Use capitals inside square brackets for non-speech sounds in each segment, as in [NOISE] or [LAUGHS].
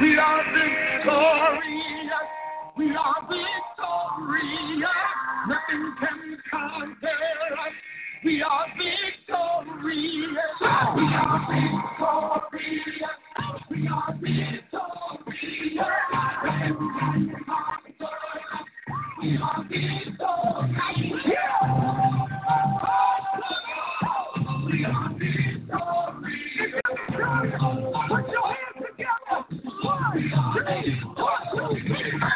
We are victorious. We are victorious. Nothing can conquer us. We are victorious. We are victorious. We are victorious. Nothing can conquer us. We are victorious. We are victorious. Put your hands together. One, two, one, two, three.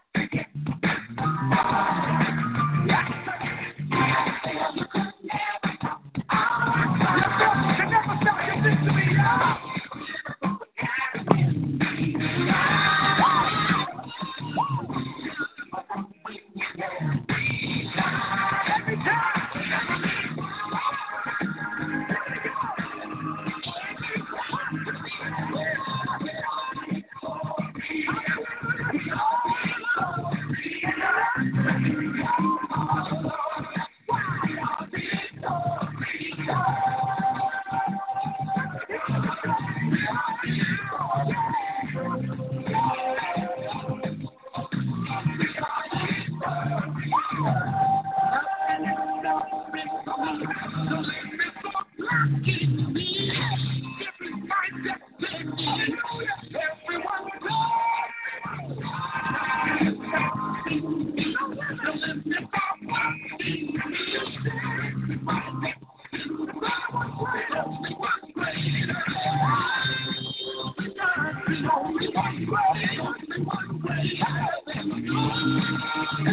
I'm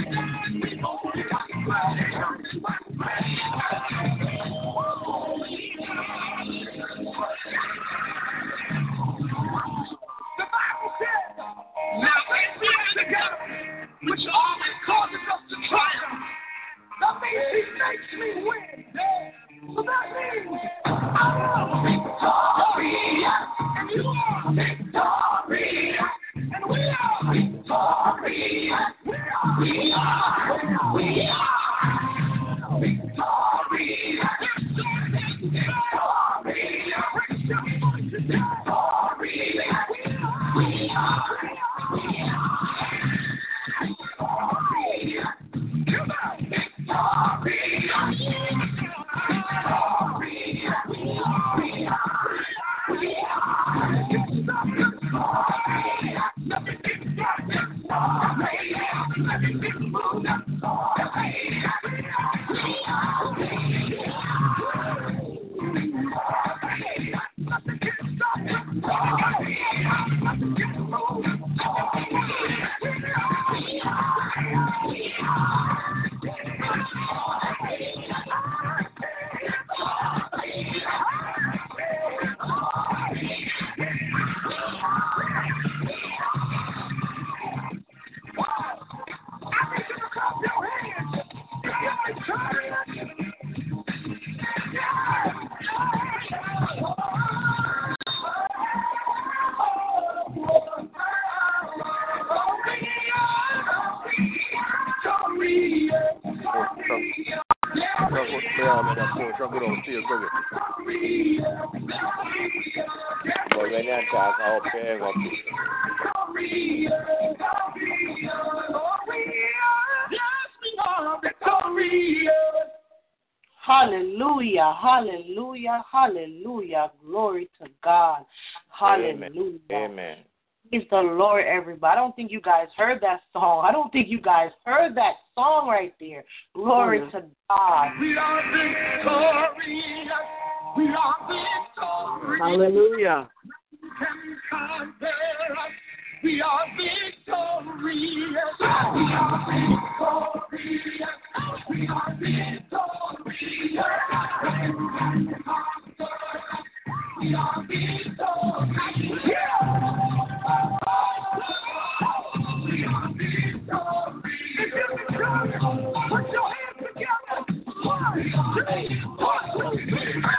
guys heard that song. I don't think you guys heard that song right there. Glory mm-hmm. to God. We are victorious. We are victorious. Hallelujah. Can conquer us. We are victorious. We are victorious. We are victorious. We are victorious. Put your hands together. One, two, one, two, three.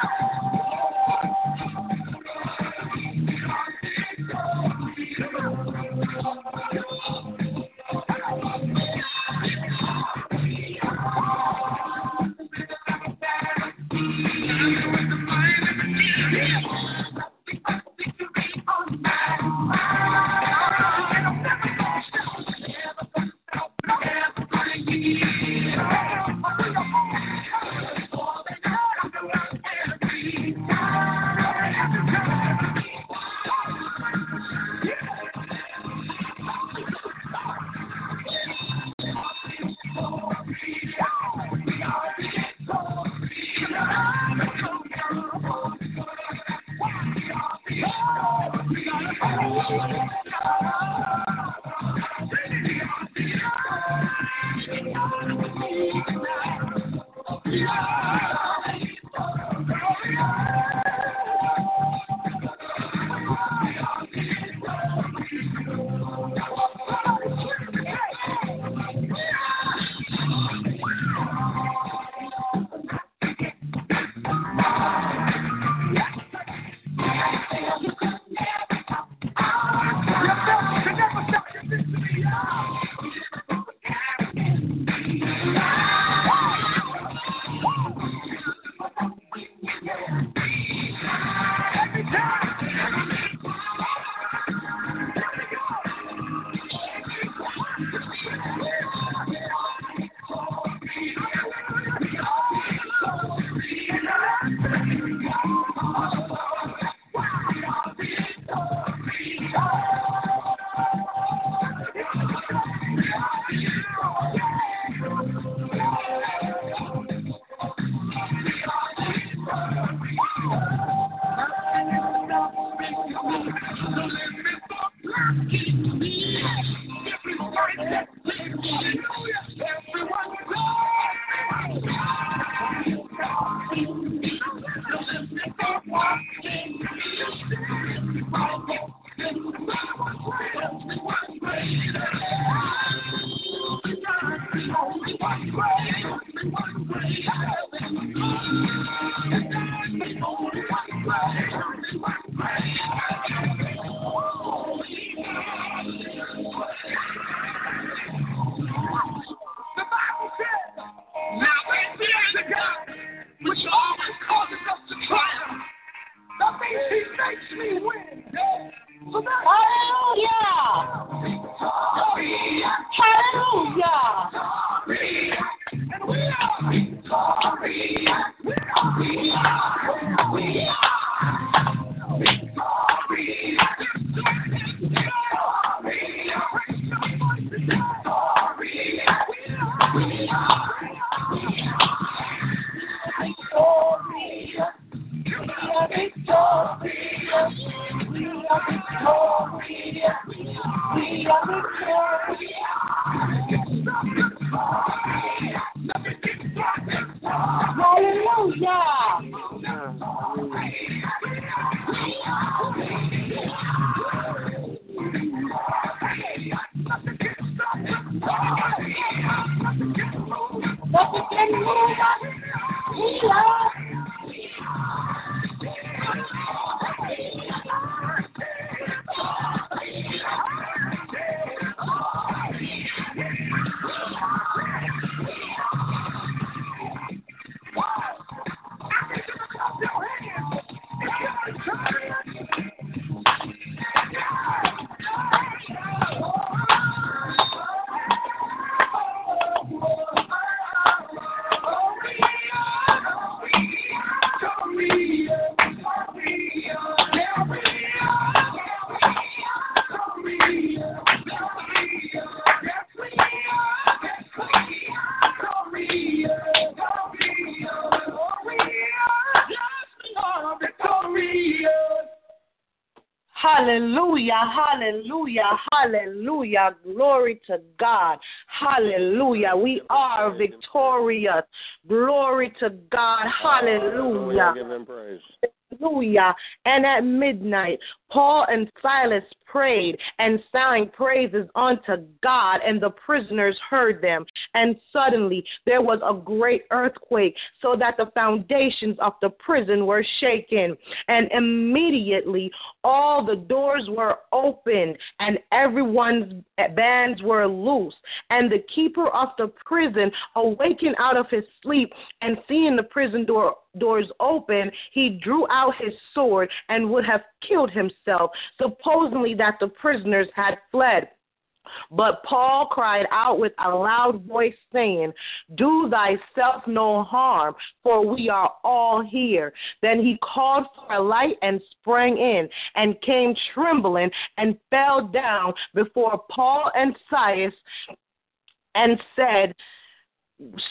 Glory to God. Hallelujah. Praise. Hallelujah. And at midnight, Paul and Silas prayed and sang praises unto God, and the prisoners heard them. And suddenly there was a great earthquake, so that the foundations of the prison were shaken. And immediately all the doors were opened, and everyone's bands were loose. And the keeper of the prison awakened out of his sleep, and seeing the prison door doors open, he drew out his sword and would have killed himself, supposingly that the prisoners had fled. But Paul cried out with a loud voice, saying, Do thyself no harm, for we are all here. Then he called for a light and sprang in, and came trembling and fell down before Paul and Silas, and said,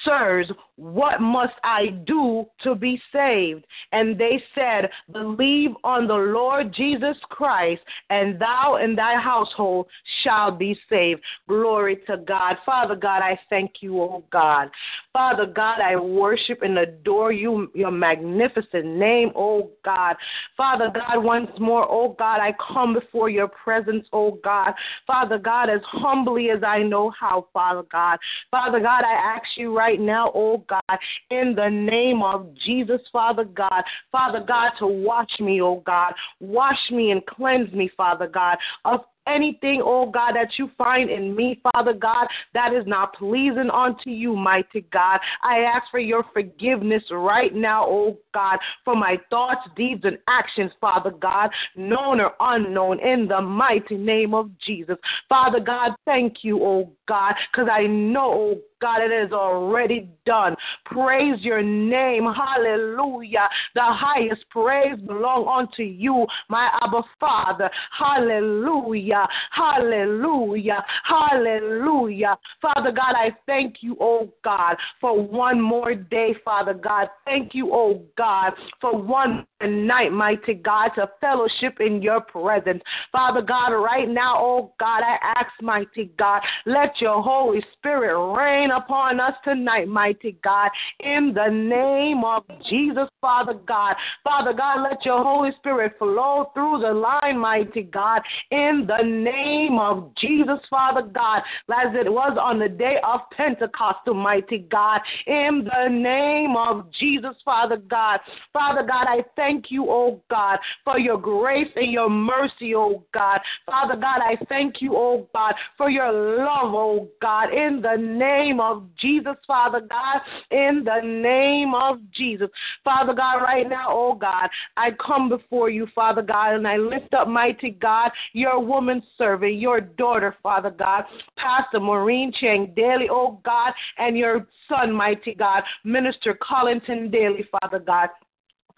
Sirs, what must I do to be saved? And they said, Believe on the Lord Jesus Christ, and thou and thy household shall be saved. Glory to God. Father God, I thank you, oh God. Father God, I worship and adore you, your magnificent name, oh God. Father God, once more, oh God, I come before your presence, oh God. Father God, as humbly as I know how, Father God. Father God, I ask you right now, oh God, in the name of Jesus, Father God, Father God, to wash me, oh God. Wash me and cleanse me, Father God, of anything, oh God, that you find in me, Father God, that is not pleasing unto you, mighty God. I ask for your forgiveness right now, oh God, for my thoughts, deeds, and actions, Father God, known or unknown, in the mighty name of Jesus. Father God, thank you, oh God, because I know, oh God, it is already done. Praise your name. Hallelujah. The highest praise belong unto you, my Abba Father. Hallelujah. Hallelujah. Hallelujah. Father God, I thank you, oh God, for one more day, Father God. Thank you, oh God, for one night, mighty God, to fellowship in your presence. Father God, right now, oh God, I ask, mighty God, let your Holy Spirit rain upon us tonight, mighty God, in the name of Jesus, Father God. Father God, let your Holy Spirit flow through the line, mighty God, in the name of Jesus, Father God, as it was on the day of Pentecost, Almighty God, in the name of Jesus, Father God. Father God, I thank you, oh God, for your grace and your mercy, oh God. Father God, I thank you, oh God, for your love, oh God, in the name of Jesus, Father God, in the name of Jesus. Father God, right now, oh God, I come before you, Father God, and I lift up, mighty God, your woman servant, your daughter, Father God, Pastor Maureen Chang Daly, oh God, and your son, mighty God, Minister Collington Daly, Father God.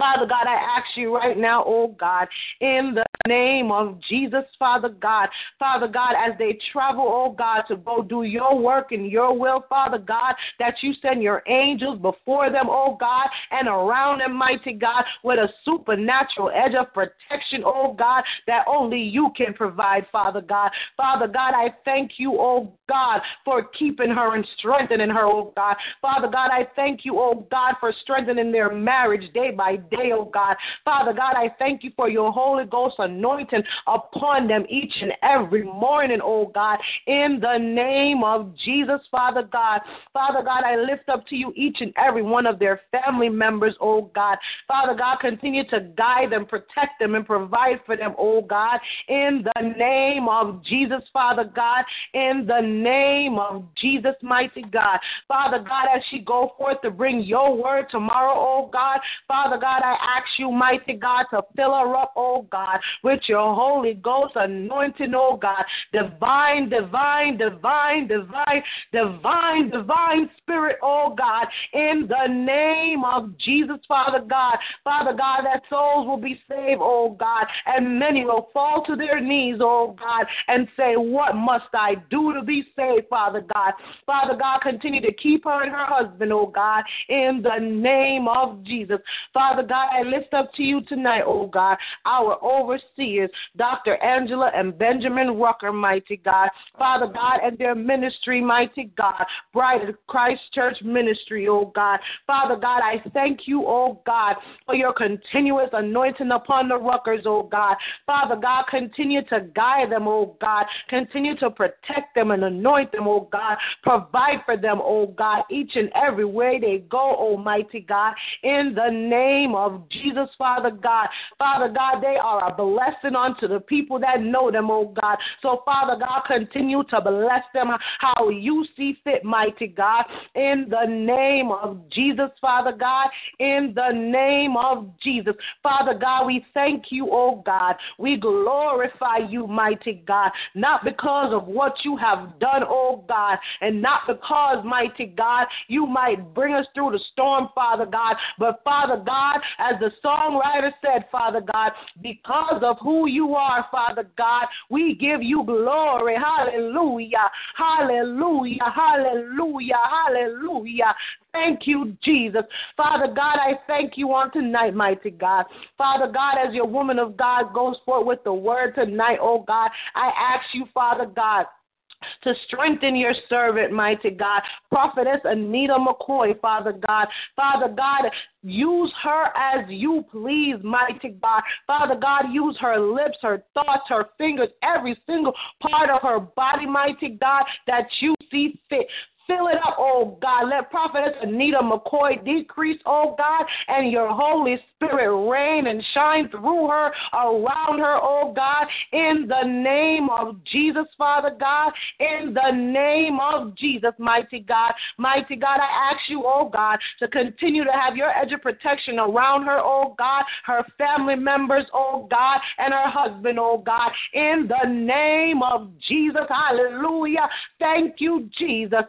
Father God, I ask you right now, oh God, in the name of Jesus, Father God. Father God, as they travel, oh God, to go do your work and your will, Father God, that you send your angels before them, oh God, and around them, mighty God, with a supernatural edge of protection, oh God, that only you can provide, Father God. Father God, I thank you, oh God, for keeping her and strengthening her, oh God. Father God, I thank you, oh God, for strengthening their marriage day by day, oh God. Father God, I thank you for your Holy Ghost anointing upon them each and every morning, oh God, in the name of Jesus, Father God. Father God, I lift up to you each and every one of their family members, oh God. Father God, continue to guide them, protect them, and provide for them, oh God, in the name of Jesus, Father God, in the name of Jesus, mighty God. Father God, as she go forth to bring your word tomorrow, oh God, Father God, God, I ask you, mighty God, to fill her up, oh God, with your Holy Ghost anointing, oh God. Divine, divine, divine, divine, divine, divine spirit, oh God, in the name of Jesus, Father God. Father God, that souls will be saved, oh God, and many will fall to their knees, oh God, and say, What must I do to be saved, Father God? Father God, continue to keep her and her husband, oh God, in the name of Jesus. Father God, I lift up to you tonight, oh God, our overseers, Dr. Angela and Benjamin Rucker, mighty God. Father God, and their ministry, mighty God, Bride of Christ Church Ministry, oh God. Father God, I thank you, oh God, for your continuous anointing upon the Ruckers, oh God. Father God, continue to guide them, oh God. Continue to protect them and anoint them, oh God. Provide for them, oh God, each and every way they go, Almighty God. In the name of Jesus, Father God. Father God, they are a blessing unto the people that know them, oh God. So, Father God, continue to bless them how you see fit, mighty God. In the name of Jesus, Father God. In the name of Jesus. Father God, we thank you, oh God. We glorify you, mighty God. Not because of what you have done, oh God, and not because, mighty God, you might bring us through the storm, Father God, but Father God, as the songwriter said, Father God, because of who you are, Father God, we give you glory. Hallelujah. Hallelujah. Hallelujah. Hallelujah. Thank you, Jesus. Father God, I thank you on tonight, mighty God. Father God, as your woman of God goes forth with the word tonight, oh God, I ask you, Father God to strengthen your servant, mighty God. Prophetess Anita McCoy, Father God. Father God, use her as you please, mighty God. Father God, use her lips, her thoughts, her fingers, every single part of her body, mighty God, that you see fit. Fill it up, oh God. Let Prophetess Anita McCoy decrease, oh God, and your Holy Spirit reign and shine through her, around her, oh God, in the name of Jesus, Father God, in the name of Jesus, mighty God. Mighty God, I ask you, oh God, to continue to have your edge of protection around her, oh God, her family members, oh God, and her husband, oh God, in the name of Jesus. Hallelujah. Thank you, Jesus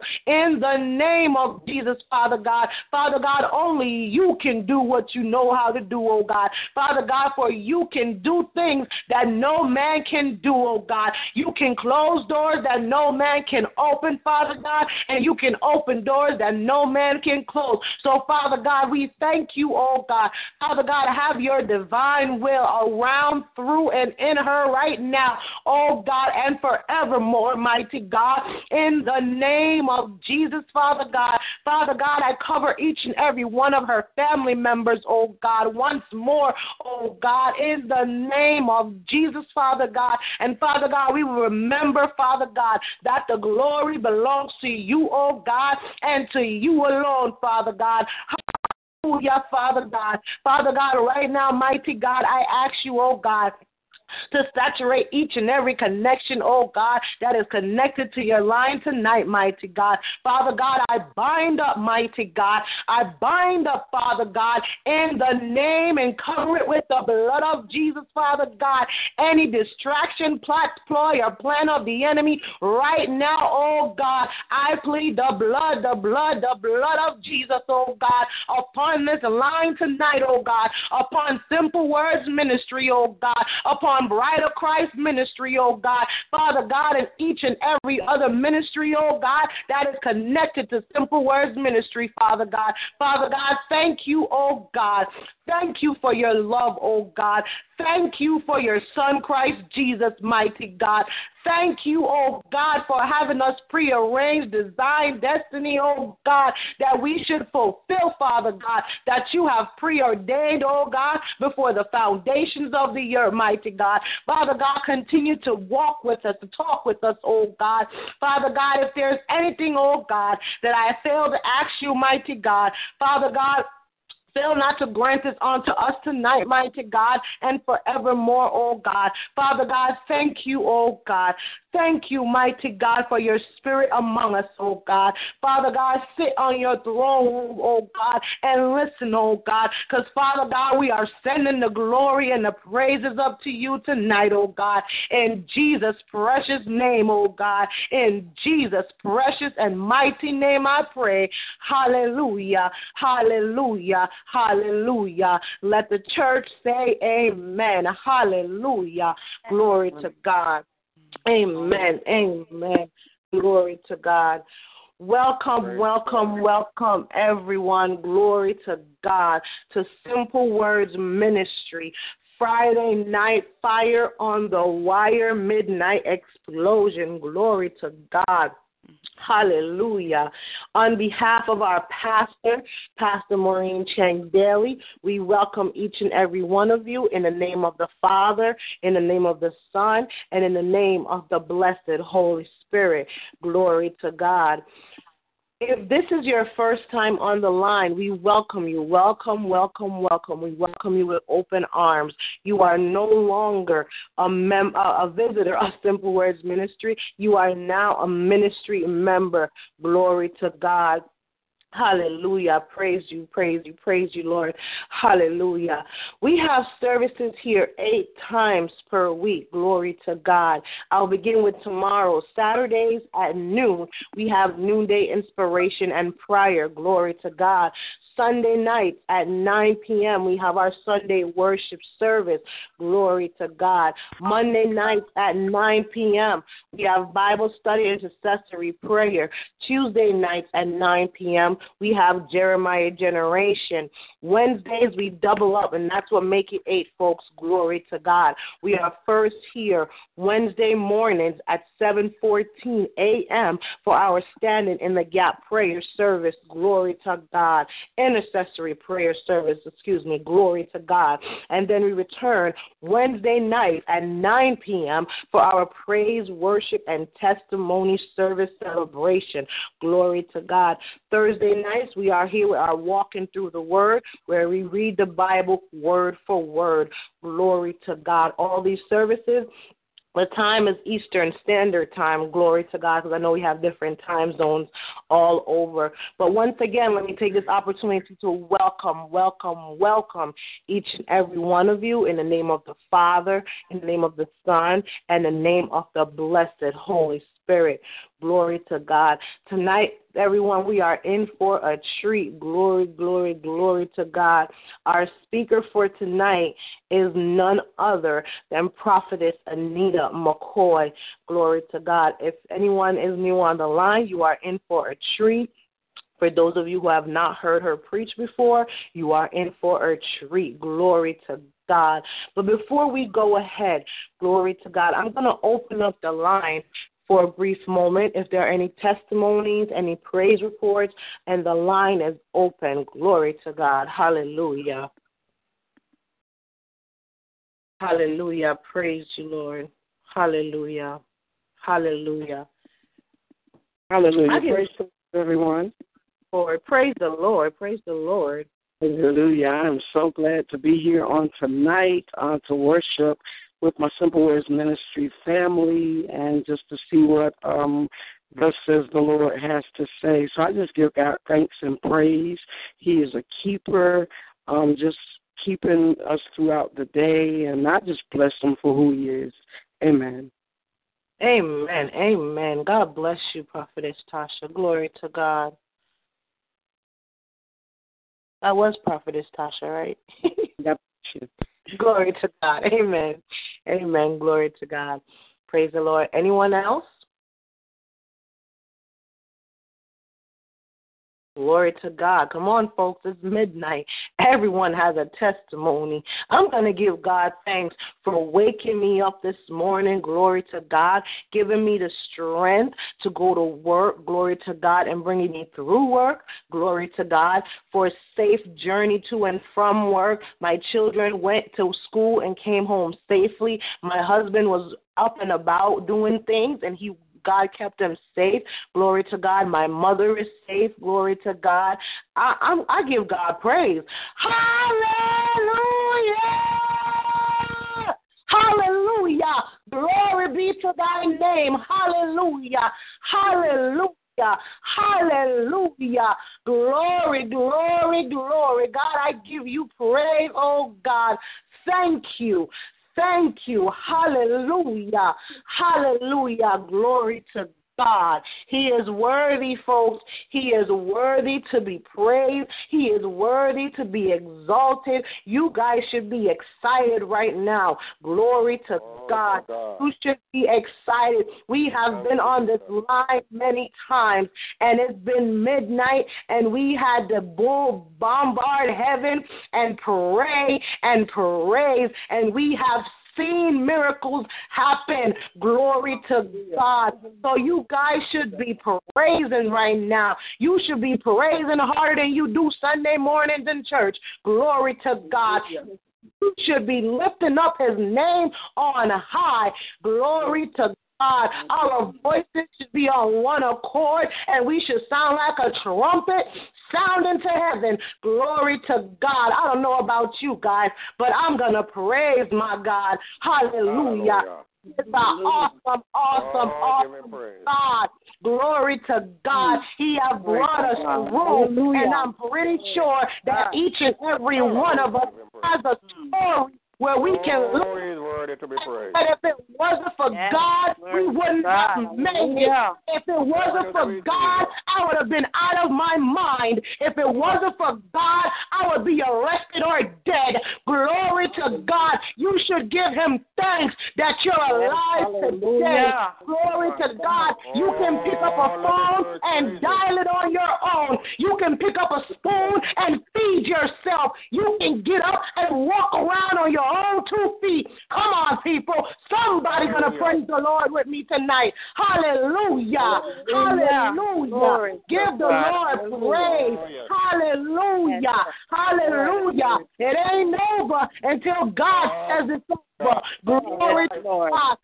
the name of Jesus, Father God. Father God, only you can do what you know how to do, oh God. Father God, for you can do things that no man can do, oh God. You can close doors that no man can open, Father God, and you can open doors that no man can close. So, Father God, we thank you, oh God. Father God, have your divine will around, through, and in her right now, oh God, and forevermore, mighty God, in the name of Jesus, Father God. Father God, I cover each and every one of her family members, oh God, once more, oh God, in the name of Jesus, Father God. And Father God, we will remember, Father God, that the glory belongs to you, oh God, and to you alone, Father God. Hallelujah, Father God. Father God, right now, mighty God, I ask you, oh God, to saturate each and every connection, oh God, that is connected to your line tonight, mighty God. Father God, I bind up, mighty God. I bind up, Father God, in the name and cover it with the blood of Jesus, Father God. Any distraction, plot, ploy, or plan of the enemy right now, oh God, I plead the blood, the blood, the blood of Jesus, oh God, upon this line tonight, oh God, upon Simple Words Ministry, oh God, upon on Bride of Christ ministry, oh God. Father God, and each and every other ministry, oh God, that is connected to Simple Words Ministry, Father God. Father God, thank you, oh God. Thank you for your love, oh God. Thank you for your Son, Christ Jesus, mighty God. Thank you, oh God, for having us prearranged, designed, destiny, oh God, that we should fulfill, Father God, that you have preordained, oh God, before the foundations of the earth, mighty God. Father God, continue to walk with us, to talk with us, oh God. Father God, if there's anything, oh God, that I failed to ask you, mighty God, Father God, Fail not to grant this unto us tonight, mighty God, and forevermore, oh God. Father God, thank you, oh God. Thank you, mighty God, for your spirit among us, oh God. Father God, sit on your throne oh God, and listen, oh God. Because, Father God, we are sending the glory and the praises up to you tonight, oh God. In Jesus' precious name, oh God. In Jesus' precious and mighty name, I pray. Hallelujah. Hallelujah. Hallelujah. Let the church say amen. Hallelujah. Glory to God. Amen. Amen. Glory to God. Welcome, welcome, welcome, everyone. Glory to God to Simple Words Ministry. Friday night fire on the wire, midnight explosion. Glory to God. Hallelujah. On behalf of our pastor, Pastor Maureen Chang Daly, we welcome each and every one of you in the name of the Father, in the name of the Son, and in the name of the blessed Holy Spirit. Glory to God. If this is your first time on the line, we welcome you. Welcome, welcome, welcome. We welcome you with open arms. You are no longer a, mem- a visitor of Simple Words Ministry. You are now a ministry member. Glory to God. Hallelujah. Praise you, praise you, praise you, Lord. Hallelujah. We have services here eight times per week. Glory to God. I'll begin with tomorrow. Saturdays at noon, we have noonday inspiration and prayer. Glory to God. Sunday night at 9 p.m. We have our Sunday worship service. Glory to God. Monday nights at 9 p.m. We have Bible study intercessory prayer. Tuesday nights at 9 p.m. We have Jeremiah Generation. Wednesdays we double up, and that's what make it eight, folks. Glory to God. We are first here Wednesday mornings at 7:14 a.m. for our standing in the gap prayer service. Glory to God intercessory prayer service, excuse me, glory to God. And then we return Wednesday night at 9 p.m. for our praise, worship, and testimony service celebration. Glory to God. Thursday nights, we are here with our Walking Through the Word, where we read the Bible word for word. Glory to God. All these services the time is Eastern Standard Time. Glory to God, because I know we have different time zones all over. But once again, let me take this opportunity to welcome, welcome, welcome each and every one of you in the name of the Father, in the name of the Son, and the name of the blessed Holy Spirit. Glory to God. Tonight, everyone, we are in for a treat. Glory, glory, glory to God. Our speaker for tonight is none other than Prophetess Anita McCoy. Glory to God. If anyone is new on the line, you are in for a treat. For those of you who have not heard her preach before, you are in for a treat. Glory to God. But before we go ahead, glory to God, I'm going to open up the line for a brief moment if there are any testimonies, any praise reports, and the line is open. Glory to God. Hallelujah. Hallelujah. Praise you, Lord. Hallelujah. Hallelujah. Hallelujah. Praise everyone. Lord. Praise the Lord. Praise the Lord. Hallelujah. I'm so glad to be here on tonight uh, to worship with my Simple Words Ministry family and just to see what um, thus says the Lord has to say. So I just give God thanks and praise. He is a keeper, um, just keeping us throughout the day, and I just bless him for who he is. Amen. Amen. Amen. God bless you, Prophetess Tasha. Glory to God. That was Prophetess Tasha, right? [LAUGHS] yep. [LAUGHS] Glory to God. Amen. Amen. Glory to God. Praise the Lord. Anyone else? Glory to God. Come on, folks. It's midnight. Everyone has a testimony. I'm going to give God thanks for waking me up this morning. Glory to God. Giving me the strength to go to work. Glory to God. And bringing me through work. Glory to God. For a safe journey to and from work. My children went to school and came home safely. My husband was up and about doing things and he God kept them safe. Glory to God. My mother is safe. Glory to God. I, I'm, I give God praise. Hallelujah. Hallelujah. Glory be to thy name. Hallelujah. Hallelujah. Hallelujah. Glory, glory, glory. God, I give you praise, oh God. Thank you. Thank you. Hallelujah. Hallelujah. Glory to God. He is worthy, folks. He is worthy to be praised. He is worthy to be exalted. You guys should be excited right now. Glory to Oh, God. God. You should be excited. We have been on this line many times, and it's been midnight, and we had to bull bombard heaven and pray and praise, and we have seen miracles happen. Glory to God. So you guys should be praising right now. You should be praising harder than you do Sunday mornings in church. Glory to God. You should be lifting up his name on high. Glory to God. Our voices should be on one accord, and we should sound like a trumpet sounding to heaven. Glory to God. I don't know about you guys, but I'm going to praise my God. Hallelujah. Hallelujah. It's an awesome, awesome, Oh, awesome praise. God. Glory to God. He has brought us through, and I'm pretty sure that each and every one of us has a story where we can look Oh, he's worthy to be praised. and if it wasn't for Yes, God, we wouldn't God. have made it. Hallelujah. If it wasn't for God, I would have been out of my mind. If it wasn't for God, I would be arrested or dead. Glory to God. You should give him thanks that you're alive today. Glory to God. You can pick up a phone and dial it on your own. You can pick up a spoon and feed yourself. You can get up and walk around on your own two feet. Come on, people. Somebody gonna praise the Lord with me tonight. Hallelujah. Hallelujah. Hallelujah. Glory Give the God. Lord praise. Hallelujah. Hallelujah. It ain't over until God says it's over. Glory to God.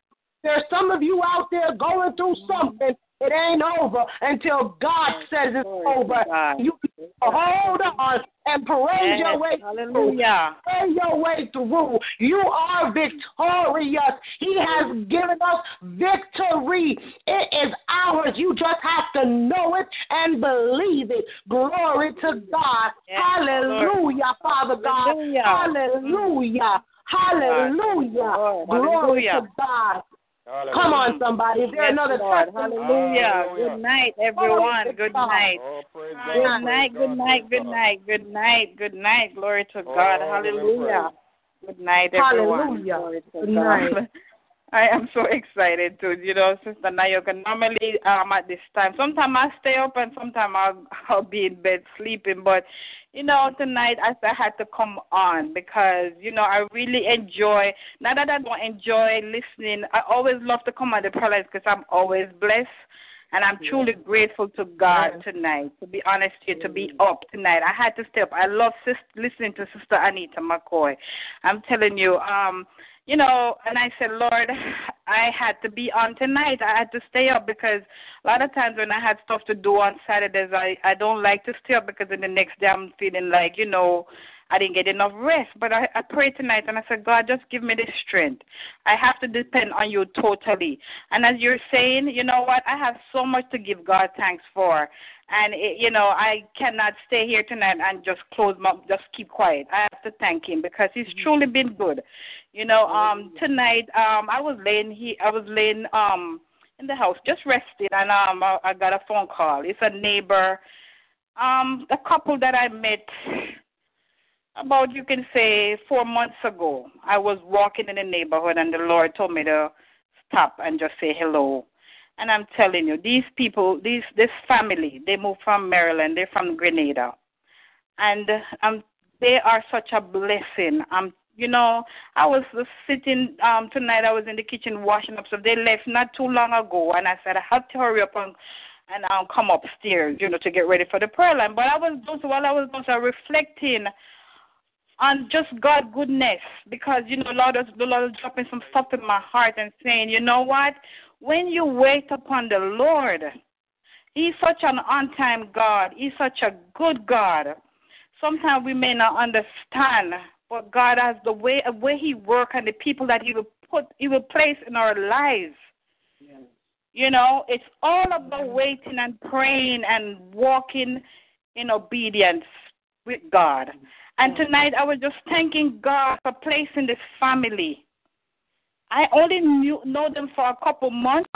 There's some of you out there going through something. It ain't over until God says it's over. You can hold on and parade your way through. Hallelujah. Pray your way through. You are victorious. He has given us victory. It is ours. You just have to know it and believe it. Glory to God. Yes, Hallelujah, Father God. Hallelujah. Hallelujah. Hallelujah. Glory Hallelujah. to God. Hallelujah. Come on, somebody. Is there Yes, another Lord. testimony? Hallelujah. Hallelujah. Good night, everyone. Good night. Oh, praise God. Good night, God, good night, praise good night, good night, good night. Glory to Oh, God. Hallelujah. Good night, everyone. Hallelujah. Good night. [LAUGHS] I am so excited too. You know, Sister Nayoka, normally um at this time, sometimes I stay up and sometimes I'll, [LAUGHS] I'll be in bed sleeping. But, you know, tonight I, I had to come on because, you know, I really enjoy, not that I don't enjoy listening, I always love to come on the prayer because I'm always blessed. And I'm truly grateful to God tonight, to be honest here, to be up tonight. I had to stay up. I love sis- listening to Sister Anita McCoy. I'm telling you, um, you know, and I said, Lord, I had to be on tonight. I had to stay up because a lot of times when I had stuff to do on Saturdays, I I don't like to stay up because then the next day I'm feeling like, you know, I didn't get enough rest. But I, I prayed tonight and I said, God, just give me the strength. I have to depend on you totally. And as you're saying, you know what? I have so much to give God thanks for. And it, you know, I cannot stay here tonight and just close my, just keep quiet. I have to thank Him because He's truly been good. You know, um, tonight um, I was laying he, I was laying um in the house just resting, and um, I, I got a phone call. It's a neighbor, um, a couple that I met about you can say four months ago. I was walking in the neighborhood, and the Lord told me to stop and just say hello. And I'm telling you, these people, these this family, they moved from Maryland. They're from Grenada, and um, they are such a blessing. I'm, you know, I was sitting um tonight. I was in the kitchen washing up. So they left not too long ago, and I said I have to hurry up and and um come upstairs, you know, to get ready for the prayer line. But I was just while I was also reflecting on just God goodness because you know Lord the Lord is dropping some stuff in my heart and saying, you know what? When you wait upon the Lord, He's such an on time God. He's such a good God. Sometimes we may not understand, but God has the way of way He works and the people that He will put He will place in our lives. You know, it's all about waiting and praying and walking in obedience with God. Mm-hmm. And tonight I was just thanking God for placing this family. I only knew know them for a couple months,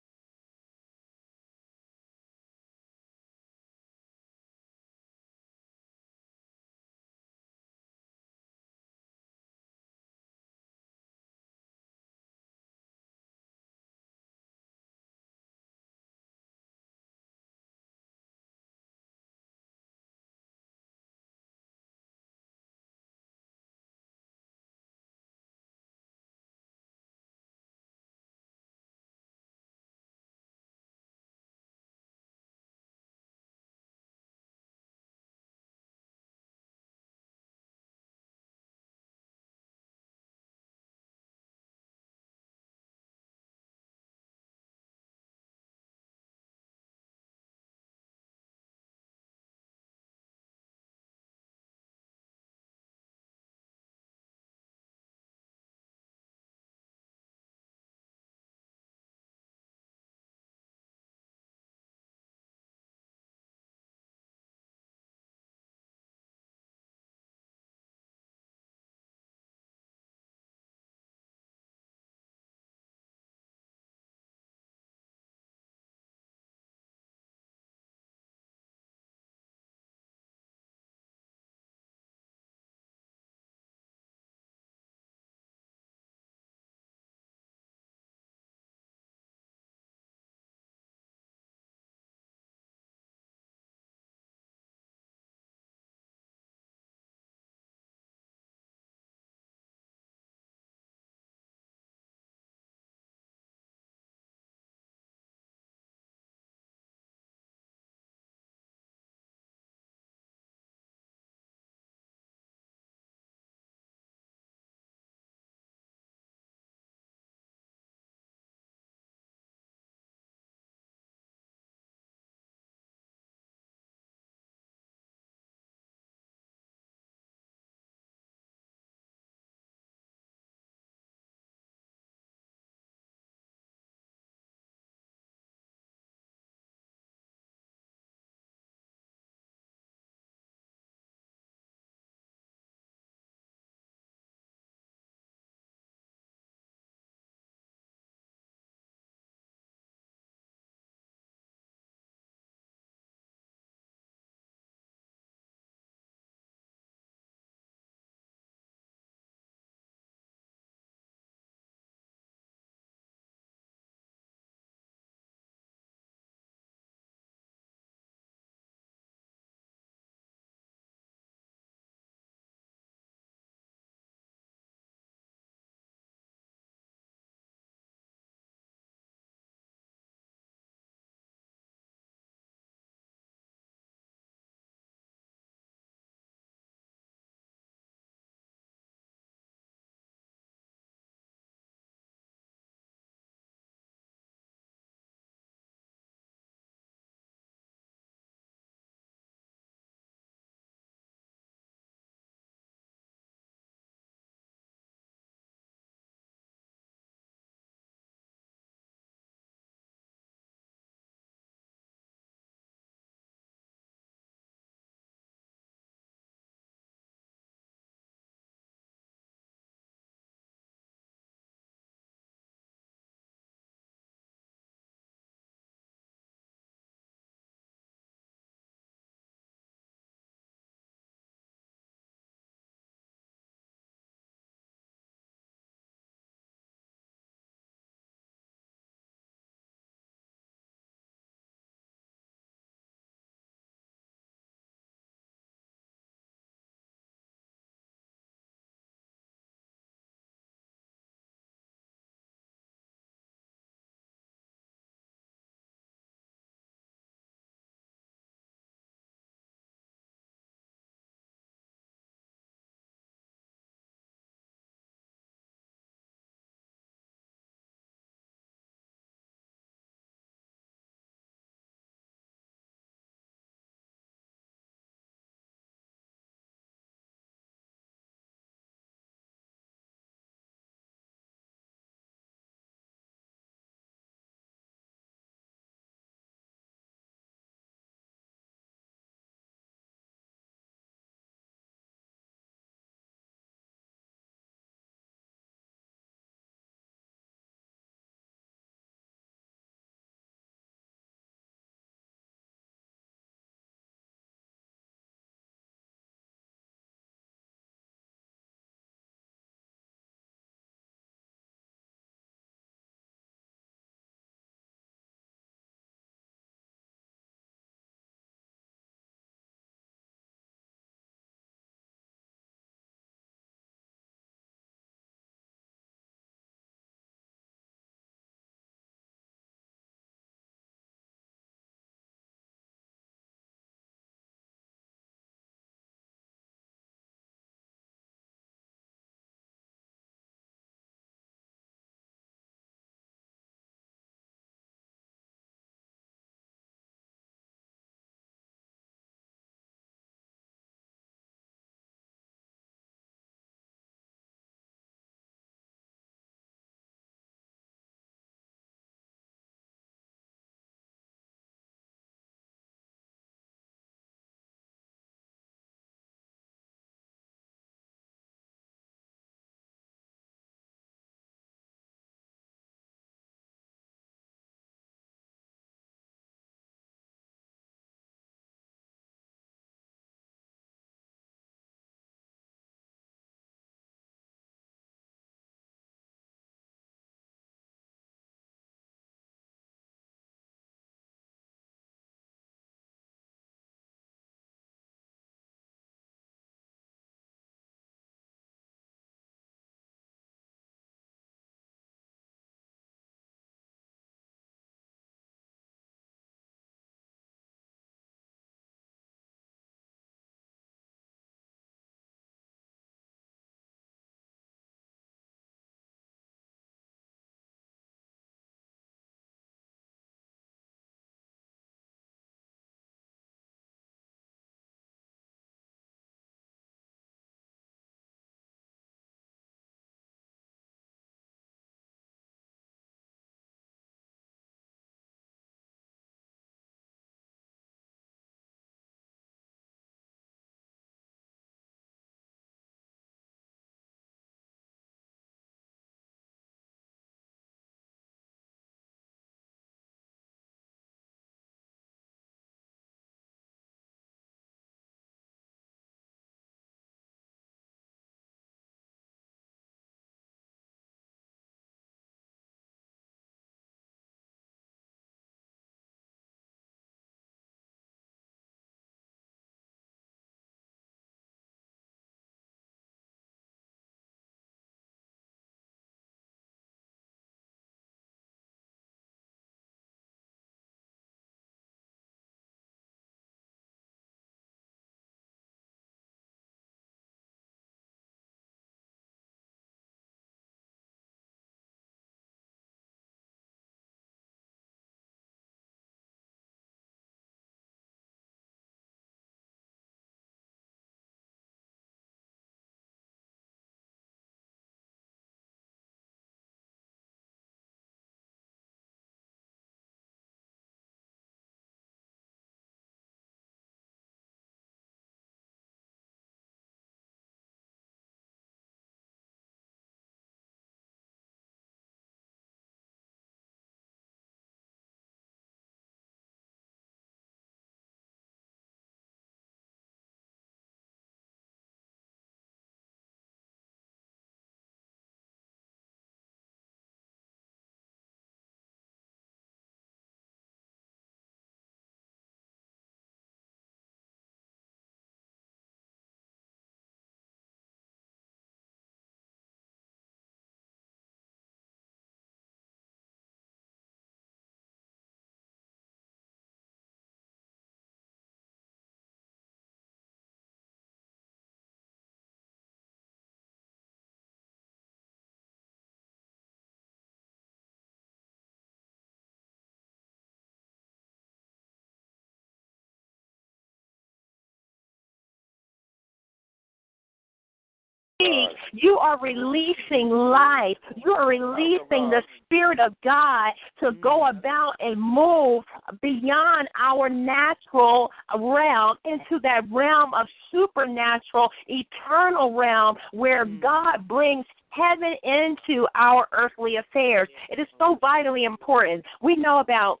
speak, you are releasing life. You are releasing the Spirit of God to go about and move beyond our natural realm into that realm of supernatural, eternal realm where God brings heaven into our earthly affairs. It is so vitally important. We know about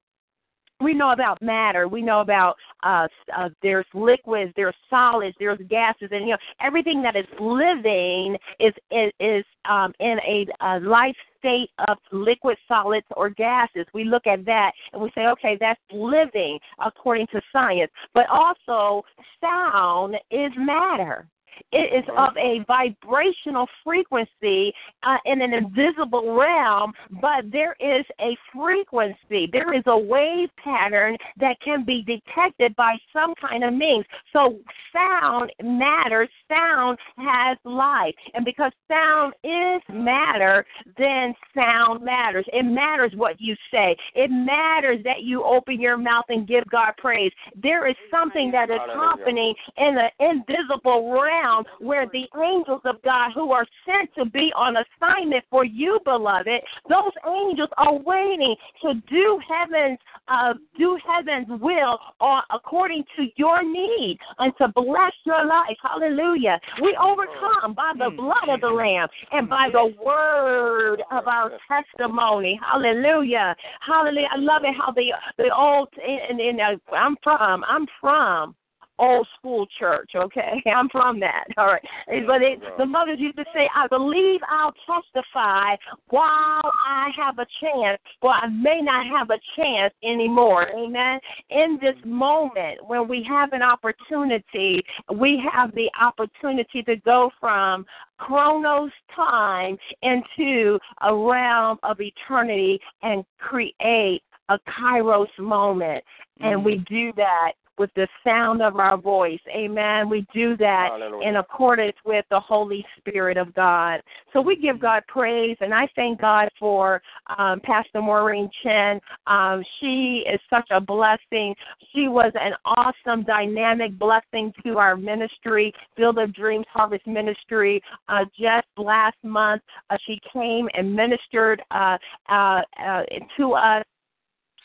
we know about matter. We know about uh, uh, there's liquids, there's solids, there's gases, and you know everything that is living is is, is um, in a, a life state of liquid, solids, or gases. We look at that and we say, okay, that's living according to science. But also, sound is matter. It is of a vibrational frequency uh, in an invisible realm, but there is a frequency. There is a wave pattern that can be detected by some kind of means. So sound matters. Sound has life. And because sound is matter, then sound matters. It matters what you say. It matters that you open your mouth and give God praise. There is something that is happening in the invisible realm where the angels of God who are sent to be on assignment for you, beloved, those angels are waiting to do heaven's uh, do heaven's will or according to your need and to bless your life. Hallelujah. We overcome by the blood of the Lamb and by the word of our testimony. Hallelujah. Hallelujah. I love it how the the old and, and, and uh, I'm from I'm from old school church, okay? [LAUGHS] I'm from that, all right. But it, the mothers used to say, I believe I'll testify while I have a chance, but I may not have a chance anymore, amen? In this moment, when we have an opportunity, we have the opportunity to go from chronos time into a realm of eternity and create a kairos moment. And we do that with the sound of our voice. Amen. We do that Hallelujah. in accordance with the Holy Spirit of God. So we give God praise, and I thank God for um, Pastor Maureen Chen. Um, she is such a blessing. She was an awesome, dynamic blessing to our ministry, Field of Dreams Harvest Ministry. Uh, just last month, uh, she came and ministered uh, uh, uh, to us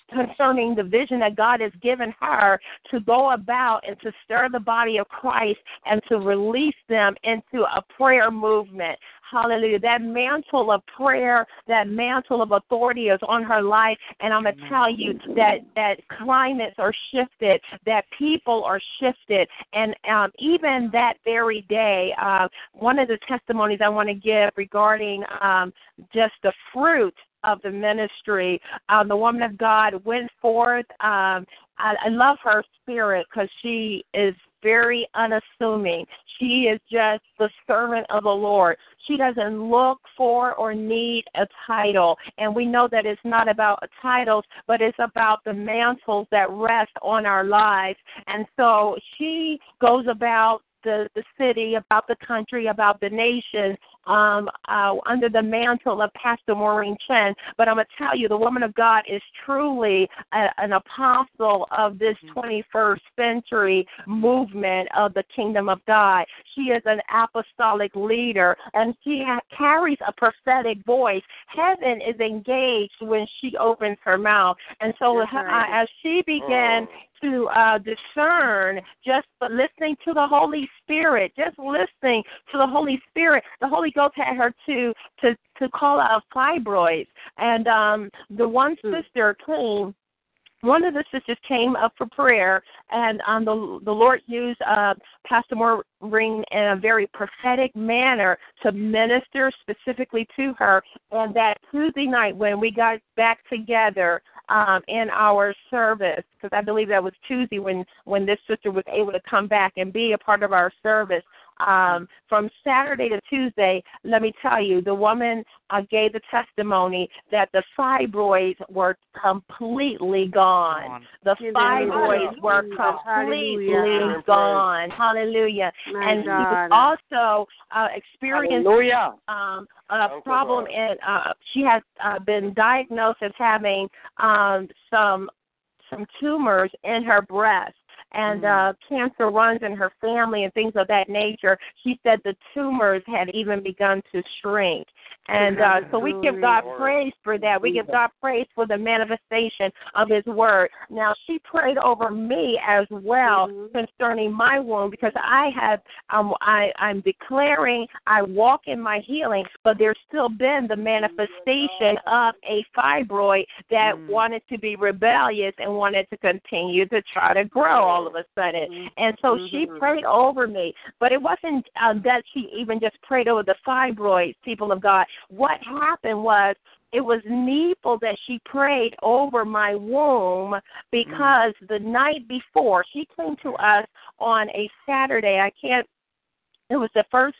concerning the vision that God has given her to go about and to stir the body of Christ and to release them into a prayer movement. Hallelujah. That mantle of prayer, that mantle of authority is on her life. And I'm going to tell you that, that climates are shifted, that people are shifted. And um, even that very day, uh, one of the testimonies I want to give regarding um, just the fruit of the ministry. Um, the woman of God went forth. Um, I, I love her spirit because she is very unassuming. She is just the servant of the Lord. She doesn't look for or need a title. And we know that it's not about titles, but it's about the mantles that rest on our lives. And so she goes about the, the city, about the country, about the nation, um, uh, under the mantle of Pastor Maureen Chen. But I'm going to tell you, the woman of God is truly a, an apostle of this 21st century movement of the kingdom of God. She is an apostolic leader, and she ha- carries a prophetic voice. Heaven is engaged when she opens her mouth. And so, uh, as she began to uh, discern just listening to the Holy Spirit, just listening to the Holy Spirit. The Holy Ghost had her to to to call out fibroids, and um, the one sister came. One of the sisters came up for prayer, and um, the the Lord used uh, Pastor Maureen in a very prophetic manner to minister specifically to her. And that Tuesday night, when we got back together, um, in our service because I believe that was Tuesday when when this sister was able to come back and be a part of our service. Um, from Saturday to Tuesday, let me tell you, the woman uh, gave the testimony that the fibroids were completely gone. The fibroids were completely Hallelujah. gone. Hallelujah. My and she God. was also uh, experiencing Hallelujah. um, a Thank problem Lord. in uh, she has uh, been diagnosed as having um, some some tumors in her breast and uh cancer runs in her family and things of that nature. She said the tumors had even begun to shrink. And uh so we give God praise for that. We give God praise for the manifestation of his word. Now she prayed over me as well concerning my wound because I have um I I'm declaring I walk in my healing, but there's still been the manifestation of a fibroid that wanted to be rebellious and wanted to continue to try to grow all of a sudden. And so she prayed over me, but it wasn't uh, that she even just prayed over the fibroids, people of God. What happened was it was needful that she prayed over my womb because mm. the night before she came to us on a Saturday. I can't. It was the first,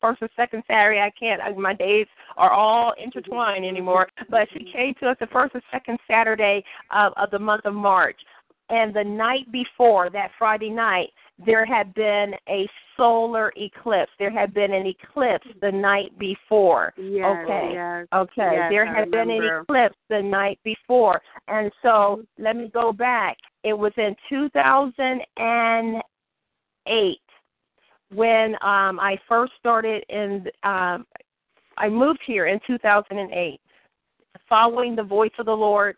first or second Saturday. I can't. I, my days are all intertwined anymore. But she mm-hmm. came to us the first or second Saturday of, of the month of March. And the night before, that Friday night, there had been a solar eclipse. There had been an eclipse the night before. Yes, okay. yes, Okay. yes, there had been an eclipse the night before. And so let me go back. It was in 2008 when um I first started in um I moved here in 2008 following the voice of the Lord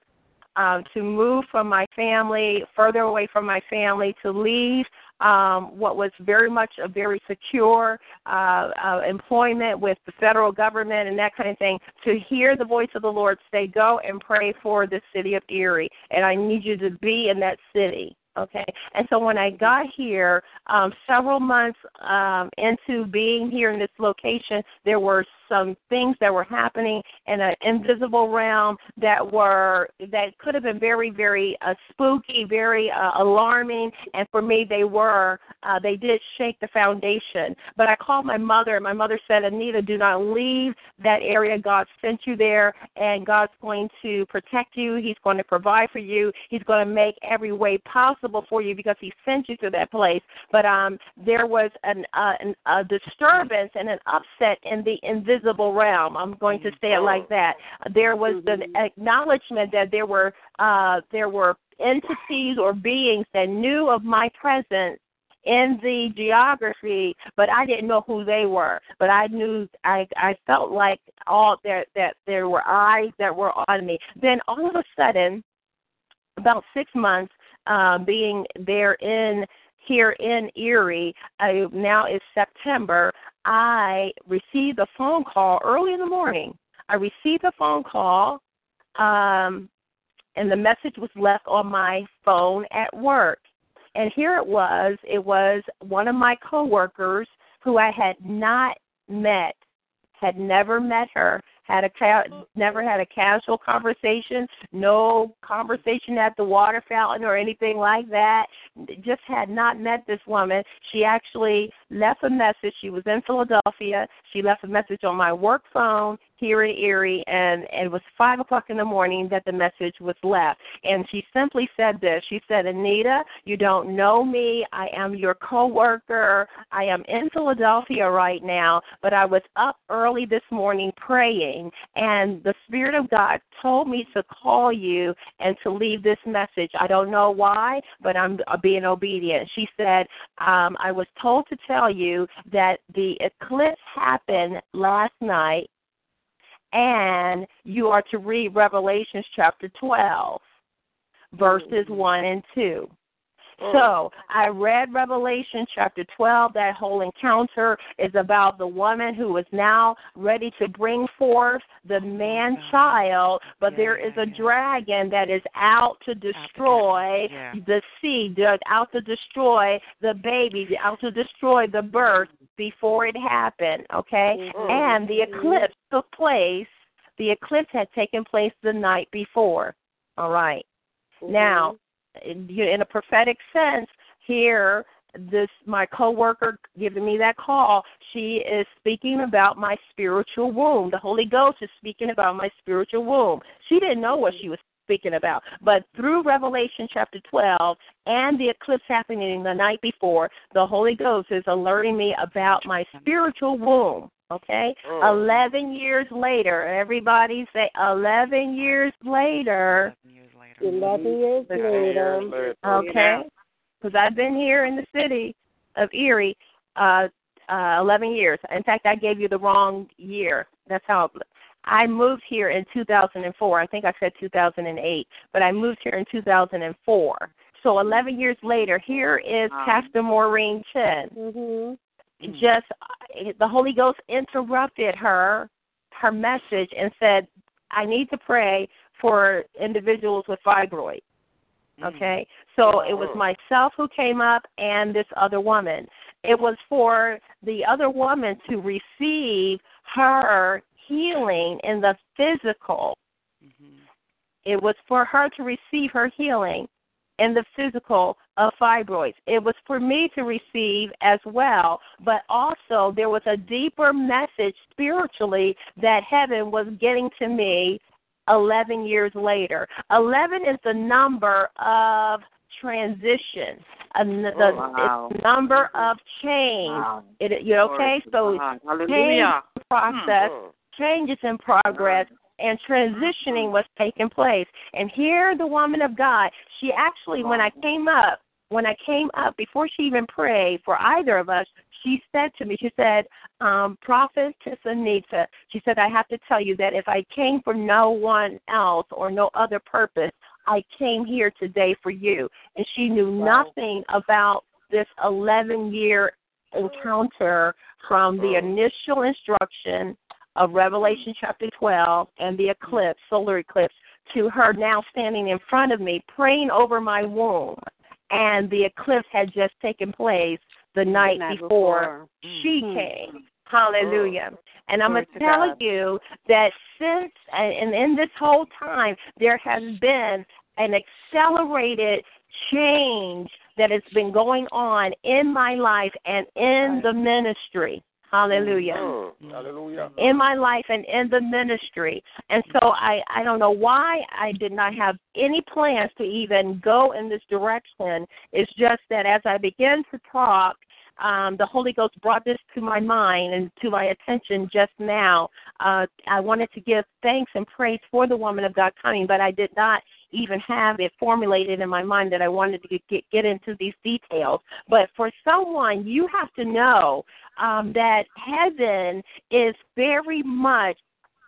um, to move from my family, further away from my family, to leave um, what was very much a very secure uh, uh, employment with the federal government and that kind of thing, to hear the voice of the Lord say, Go and pray for the city of Erie, and I need you to be in that city. Okay, and so when I got here, um, several months um, into being here in this location, there were some things that were happening in an invisible realm that were that could have been very, very uh, spooky, very uh, alarming, and for me, they were. Uh, they did shake the foundation. But I called my mother, and my mother said, "Anita, do not leave that area. God sent you there, and God's going to protect you. He's going to provide for you. He's going to make every way possible for you because He sent you to that place." But um, there was an, uh, an a disturbance and an upset in the invisible realm. I'm going to say it like that. There was the acknowledgement that there were uh, there were entities or beings that knew of my presence in the geography, but I didn't know who they were. But I knew I I felt like all that that there were eyes that were on me. Then all of a sudden, about six months uh, being there in here in Erie, uh, now it's September. I received a phone call early in the morning. I received a phone call, um, and the message was left on my phone at work. And here it was. It was one of my coworkers who I had not met, had never met her, had a ca- never had a casual conversation, no conversation at the water fountain or anything like that. Just had not met this woman. She actually left a message. She was in Philadelphia. She left a message on my work phone here in Erie, and, it was five o'clock in the morning that the message was left. And she simply said this. She said, "Anita, you don't know me. I am your coworker. I am in Philadelphia right now, but I was up early this morning praying, and the Spirit of God told me to call you and to leave this message. I don't know why, but I'm being obedient." She said, um, "I was told to tell you that the eclipse happened last night." And you are to read Revelations chapter 12, verses mm-hmm. 1 and 2. So I read Revelation chapter 12. That whole encounter is about the woman who is now ready to bring forth the man child, but there is a dragon that is out to destroy the seed, out to destroy the baby, out to destroy the birth before it happened, okay? And the eclipse took place, the eclipse had taken place the night before, all right? Now, in a prophetic sense, here this my coworker giving me that call she is speaking about my spiritual womb. The holy ghost is speaking about my spiritual womb. She didn't know what she was speaking about but through revelation chapter 12 and the eclipse happening the night before the holy ghost is alerting me about my spiritual womb okay 11 years later everybody say 11 years later Eleven years later. Okay. Because I've been here in the city of Erie uh, uh, 11 years. In fact, I gave you the wrong year. That's how I moved here in 2004. I think I said 2008, but I moved here in 2004. So 11 years later, here is Pastor Maureen Chen. Mm-hmm. Mm. Just the Holy Ghost interrupted her her message and said, "I need to pray for individuals with fibroids." Mm. Okay, so it was myself who came up and this other woman. It was for the other woman to receive her healing in the physical. Mm-hmm. It was for her to receive her healing in the physical of fibroids. It was for me to receive as well, but also there was a deeper message spiritually that heaven was getting to me 11 years later. 11 is the number of transition. Um, the, Oh, wow. number of change. Wow. It, you okay? So change Hallelujah. is in process, changes in progress, and transitioning was taking place. And here, the woman of God, she actually, when I came up, when I came up, before she even prayed for either of us, she said to me, she said, um, Prophetess Anita, she said, I have to tell you that if I came for no one else or no other purpose, I came here today for you. And she knew nothing about this 11 year encounter from the initial instruction of Revelation chapter 12 and the eclipse, solar eclipse, to her now standing in front of me praying over my womb. And the eclipse had just taken place the night night before before. she mm-hmm. came. Hallelujah. Oh, and I'm going to tell God. you that since, and and in this whole time, there has been an accelerated change that has been going on in my life and in the ministry. Hallelujah Hallelujah. in my life and in the ministry. And so I I don't know why I did not have any plans to even go in this direction. It's just that as I began to talk, um, the Holy Ghost brought this to my mind and to my attention just now. Uh, I wanted to give thanks and praise for the woman of God coming, but I did not even have it formulated in my mind that I wanted to get get into these details. But for someone, you have to know um, that heaven is very much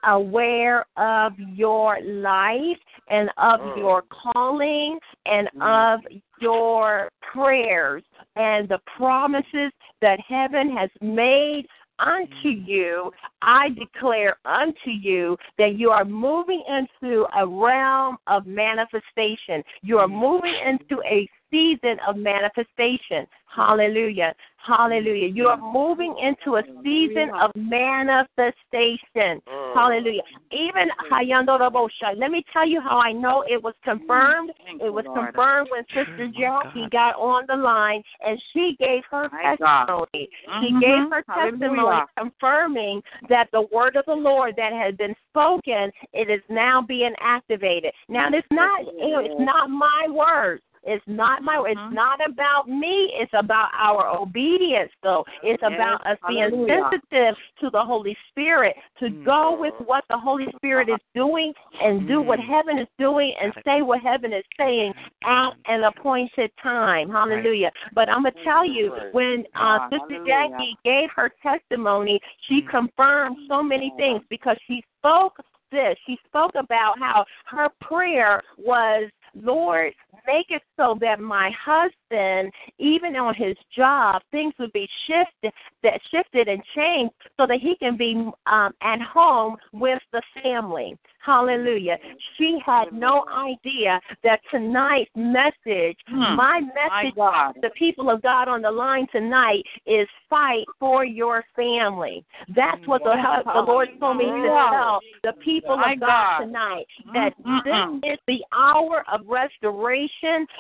aware of your life and of your calling and of your prayers and the promises that heaven has made unto you, I declare unto you that you are moving into a realm of manifestation. You are moving into a season of manifestation. Hallelujah. Hallelujah. You are moving into a season of manifestation. Hallelujah. Even Hayandorabosha. Let me tell you how I know it was confirmed. It was confirmed when Sister Jackie got on the line and she gave her testimony. She Mhm. gave her testimony confirming that the word of the Lord that had been spoken, it is now being activated. Now it's not it's not my words. It's not my Mm-hmm. it's not about me, it's about our obedience though. It's Yes, about us being hallelujah. sensitive to the Holy Spirit, to go with what the Holy Spirit is doing and do what heaven is doing and say what heaven is saying at an appointed time. Hallelujah. But I'm gonna tell you, when uh, Ah, Sister hallelujah. Jackie gave her testimony, she confirmed so many things because she spoke this. She spoke about how her prayer was, Lord, make it so that my husband, even on his job, things would be shifted, that shifted and changed, so that he can be um, at home with the family. Hallelujah. She had no idea that tonight's message, Hmm. my message the people of God on the line tonight is fight for your family. That's what the, the Lord told me to tell the people of God, God. tonight that this is the hour of restoration.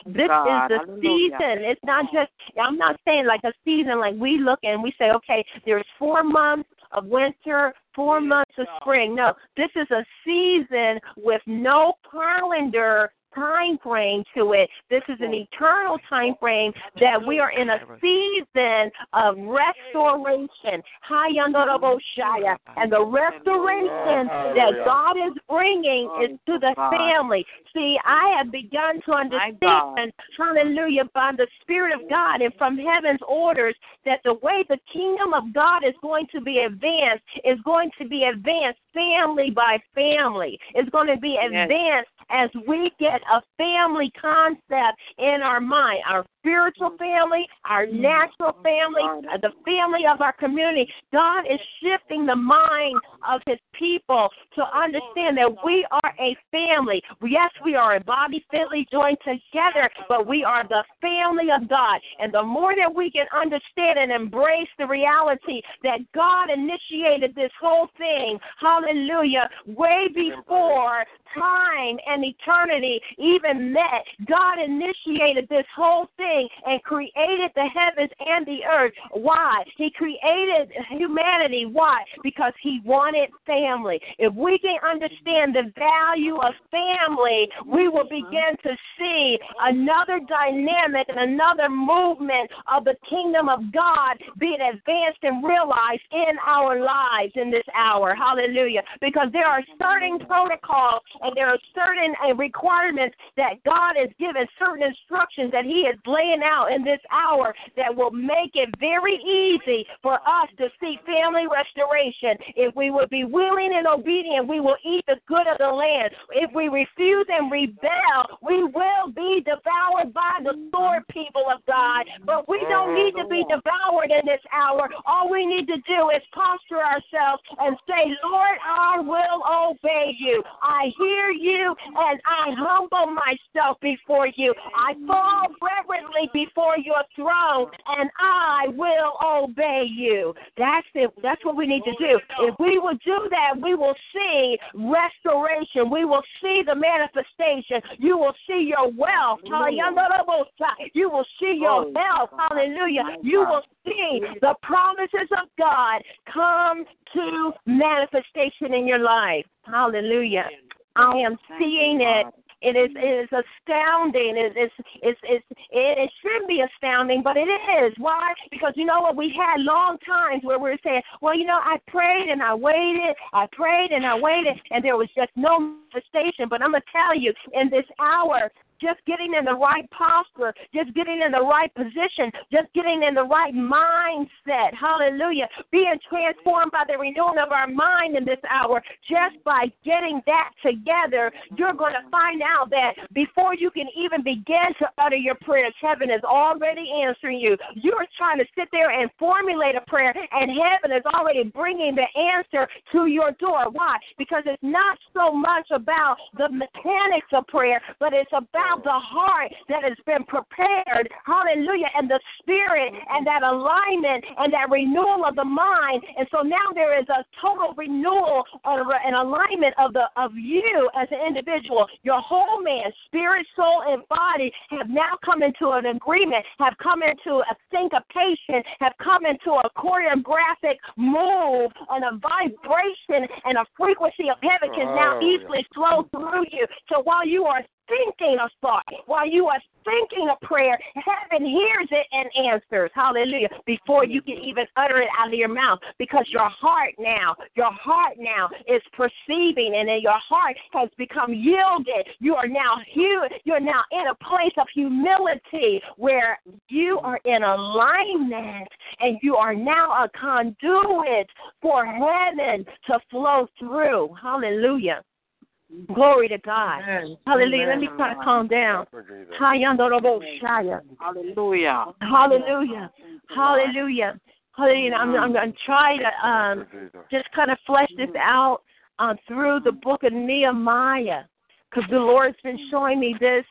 This God, is the hallelujah. season. It's not just, I'm not saying like a season like we look and we say, okay, there's four months of winter, four months of spring. No, this is a season with no calendar time frame to it. This is an eternal time frame that we are in a season of restoration. High honourable Shire, and the restoration that God is bringing is to the family. See, I have begun to understand, hallelujah, by the Spirit of God and from heaven's orders that the way the kingdom of God is going to be advanced is going to be advanced family by family. It's going to be advanced as we get a family concept in our mind, our spiritual family, our natural family, uh, the family of our community. God is shifting the mind of his people to understand that we are a family. Yes, we are a body fitly joined together, but we are the family of God. And the more that we can understand and embrace the reality that God initiated this whole thing, hallelujah, way before time and eternity even met, God initiated this whole thing and created the heavens and the earth. Why? He created humanity. Why? Because he wanted family. If we can understand the value of family, we will begin to see another dynamic and another movement of the kingdom of God being advanced and realized in our lives in this hour. Hallelujah. Because there are certain protocols and there are certain uh, requirements that God has given, certain instructions that He is laying out in this hour that will make it very easy for us to see family restoration. If we would be willing and obedient, we will eat the good of the land. If we refuse and rebel, we will be devoured by the sword, people of God. But we don't need to be devoured in this hour. All we need to do is posture ourselves and say, Lord, I will obey you. I hear you and I humble myself before you. I fall reverently before your throne and I will obey you. That's it. That's what we need to do. If we will do that, we will see restoration. We will see the manifestation. You will see your wealth. You will see your health. Hallelujah. You will see the promises of God come to manifestation in your life. Hallelujah. I am seeing it. It is it is astounding. It is it's it's it, it shouldn't be astounding, but it is. Why? Because you know what? We had long times where we were saying, Well, you know, I prayed and I waited, I prayed and I waited, and there was just no manifestation. But I'm gonna tell you, in this hour, just getting in the right posture, just getting in the right position, just getting in the right mindset. Hallelujah. Being transformed by the renewing of our mind in this hour. Just by getting that together, you're going to find out that before you can even begin to utter your prayers, heaven is already answering you. You're trying to sit there and formulate a prayer, and heaven is already bringing the answer to your door. Why? Because it's not so much about the mechanics of prayer, but it's about the heart that has been prepared, hallelujah, and the spirit and that alignment and that renewal of the mind. And so now there is a total renewal and alignment of the of you as an individual. Your whole man, spirit, soul, and body have now come into an agreement, have come into a syncopation, have come into a choreographic move and a vibration and a frequency of heaven can now easily flow through you. So while you are thinking a thought, while you are thinking a prayer, heaven hears it and answers. Hallelujah. Before you can even utter it out of your mouth. Because your heart now, your heart now is perceiving and then your heart has become yielded. You are now you're now in a place of humility where you are in alignment and you are now a conduit for heaven to flow through. Hallelujah. Glory to God. Amen. Hallelujah. Amen. Let me try to calm down. Hallelujah. Hallelujah. Hallelujah. Hallelujah. I'm, I'm going to try to um, just kind of flesh this out uh, through the book of Nehemiah because the Lord's been showing me this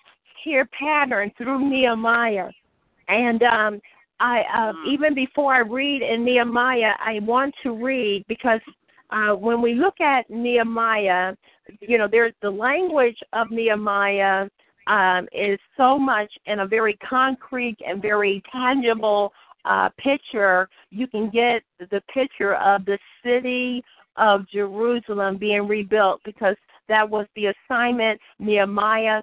here pattern through Nehemiah. And um, I uh, even before I read in Nehemiah, I want to read because uh, when we look at Nehemiah, you know, there's the language of Nehemiah um, is so much in a very concrete and very tangible uh, picture. You can get the picture of the city of Jerusalem being rebuilt because that was the assignment. Nehemiah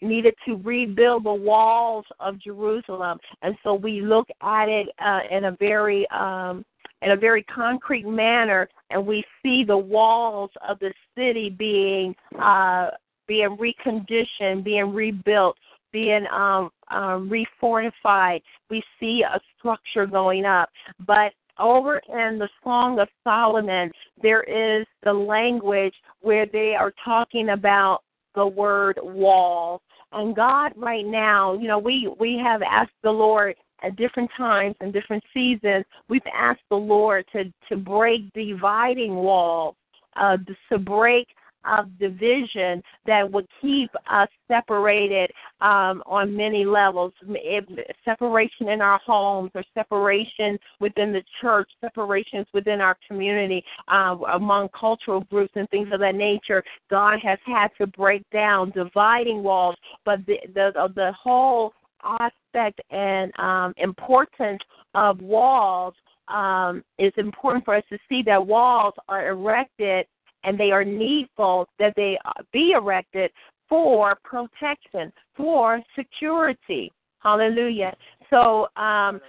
needed to rebuild the walls of Jerusalem, and so we look at it uh, in a very um, in a very concrete manner, and we see the walls of the city being uh, being reconditioned, being rebuilt, being um, um, refortified. We see a structure going up, but over in the Song of Solomon, there is the language where they are talking about the word wall. And God, right now, you know, we we have asked the Lord at different times and different seasons. We've asked the Lord to to break dividing walls, uh, to break of division that would keep us separated um, on many levels. If, separation in our homes, or separation within the church, separations within our community, uh, among cultural groups, and things of that nature. God has had to break down dividing walls, but the the, the whole aspect and um, importance of walls um, is important for us to see that walls are erected and they are needful that they be erected for protection, for security. Hallelujah. So, um,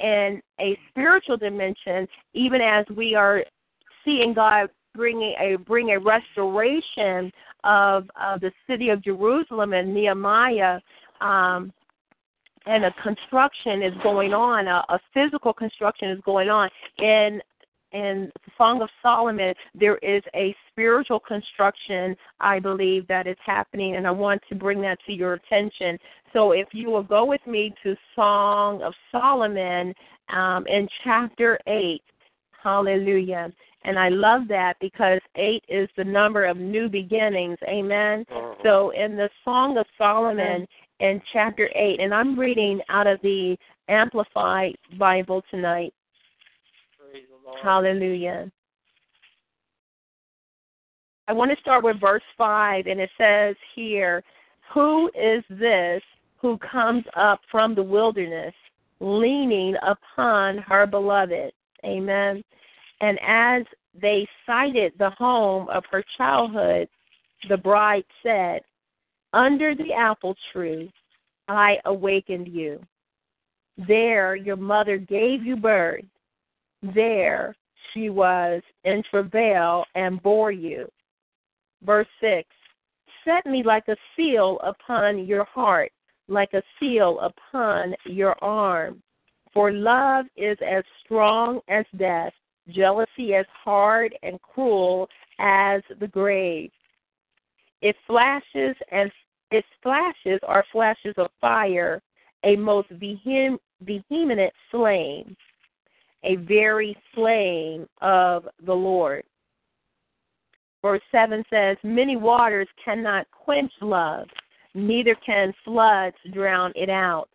in a spiritual dimension, even as we are seeing God bringing a bring a restoration of uh, the city of Jerusalem and Nehemiah, um, and a construction is going on, a, a physical construction is going on in in the Song of Solomon, there is a spiritual construction, I believe, that is happening, and I want to bring that to your attention. So if you will go with me to Song of Solomon um, in chapter 8, hallelujah. And I love that because eight is the number of new beginnings. Amen. Uh-huh. So in the Song of Solomon in chapter 8, and I'm reading out of the Amplified Bible tonight. Hallelujah. I want to start with verse 5, and it says here, Who is this who comes up from the wilderness, leaning upon her beloved? Amen. And as they sighted the home of her childhood, the bride said, Under the apple tree I awakened you. There your mother gave you birth there she was in travail and bore you. Verse 6 Set me like a seal upon your heart, like a seal upon your arm. For love is as strong as death, jealousy as hard and cruel as the grave. It flashes and its flashes are flashes of fire, a most vehem- vehement flame a very flame of the Lord. Verse 7 says, Many waters cannot quench love, neither can floods drown it out.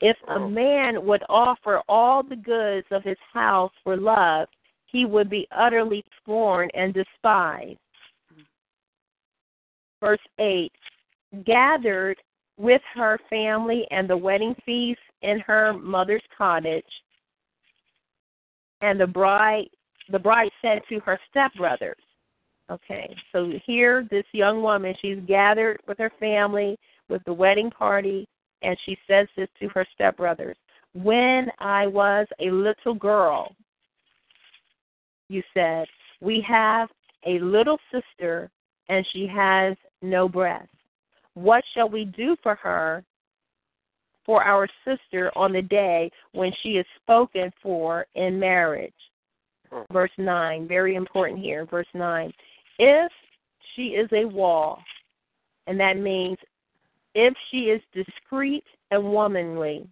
If a oh. man would offer all the goods of his house for love, he would be utterly scorned and despised. Verse 8 Gathered with her family and the wedding feast in her mother's cottage, and the bride the bride said to her stepbrothers, okay, so here this young woman, she's gathered with her family with the wedding party, and she says this to her stepbrothers. When I was a little girl, you said, we have a little sister and she has no breast. What shall we do for her for our sister on the day when she is spoken for in marriage. Hmm. Verse 9, very important here. Verse 9. If she is a wall, and that means if she is discreet and womanly,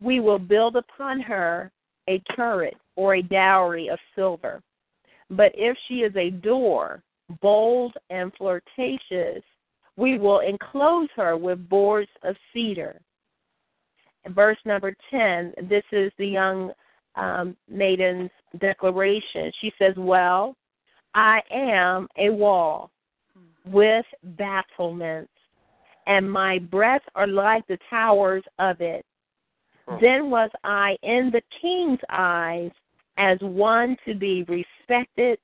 we will build upon her a turret or a dowry of silver. But if she is a door, bold and flirtatious, we will enclose her with boards of cedar. Verse number 10, this is the young um, maiden's declaration. She says, Well, I am a wall with battlements, and my breasts are like the towers of it. Then was I in the king's eyes as one to be respected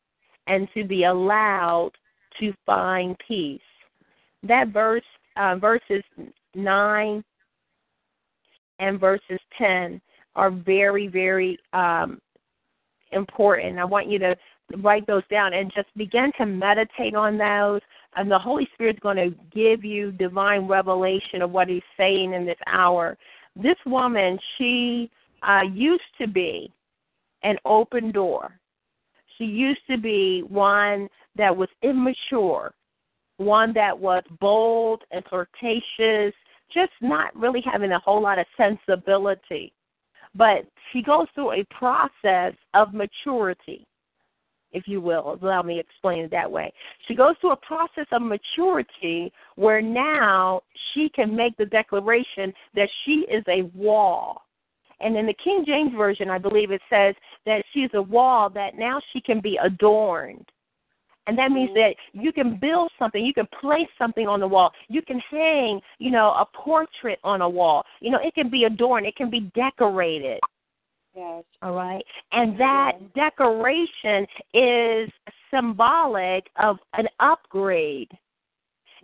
and to be allowed to find peace. That verse, uh, verses 9 and verses 10 are very, very um, important. I want you to write those down and just begin to meditate on those. And the Holy Spirit's going to give you divine revelation of what He's saying in this hour. This woman, she uh, used to be an open door. She used to be one that was immature, one that was bold and flirtatious, just not really having a whole lot of sensibility. But she goes through a process of maturity, if you will. Allow me to explain it that way. She goes through a process of maturity where now she can make the declaration that she is a wall. And in the King James Version, I believe it says that she's a wall that now she can be adorned. And that means that you can build something, you can place something on the wall, you can hang, you know, a portrait on a wall. You know, it can be adorned, it can be decorated. Yes. All right. And that yes. decoration is symbolic of an upgrade.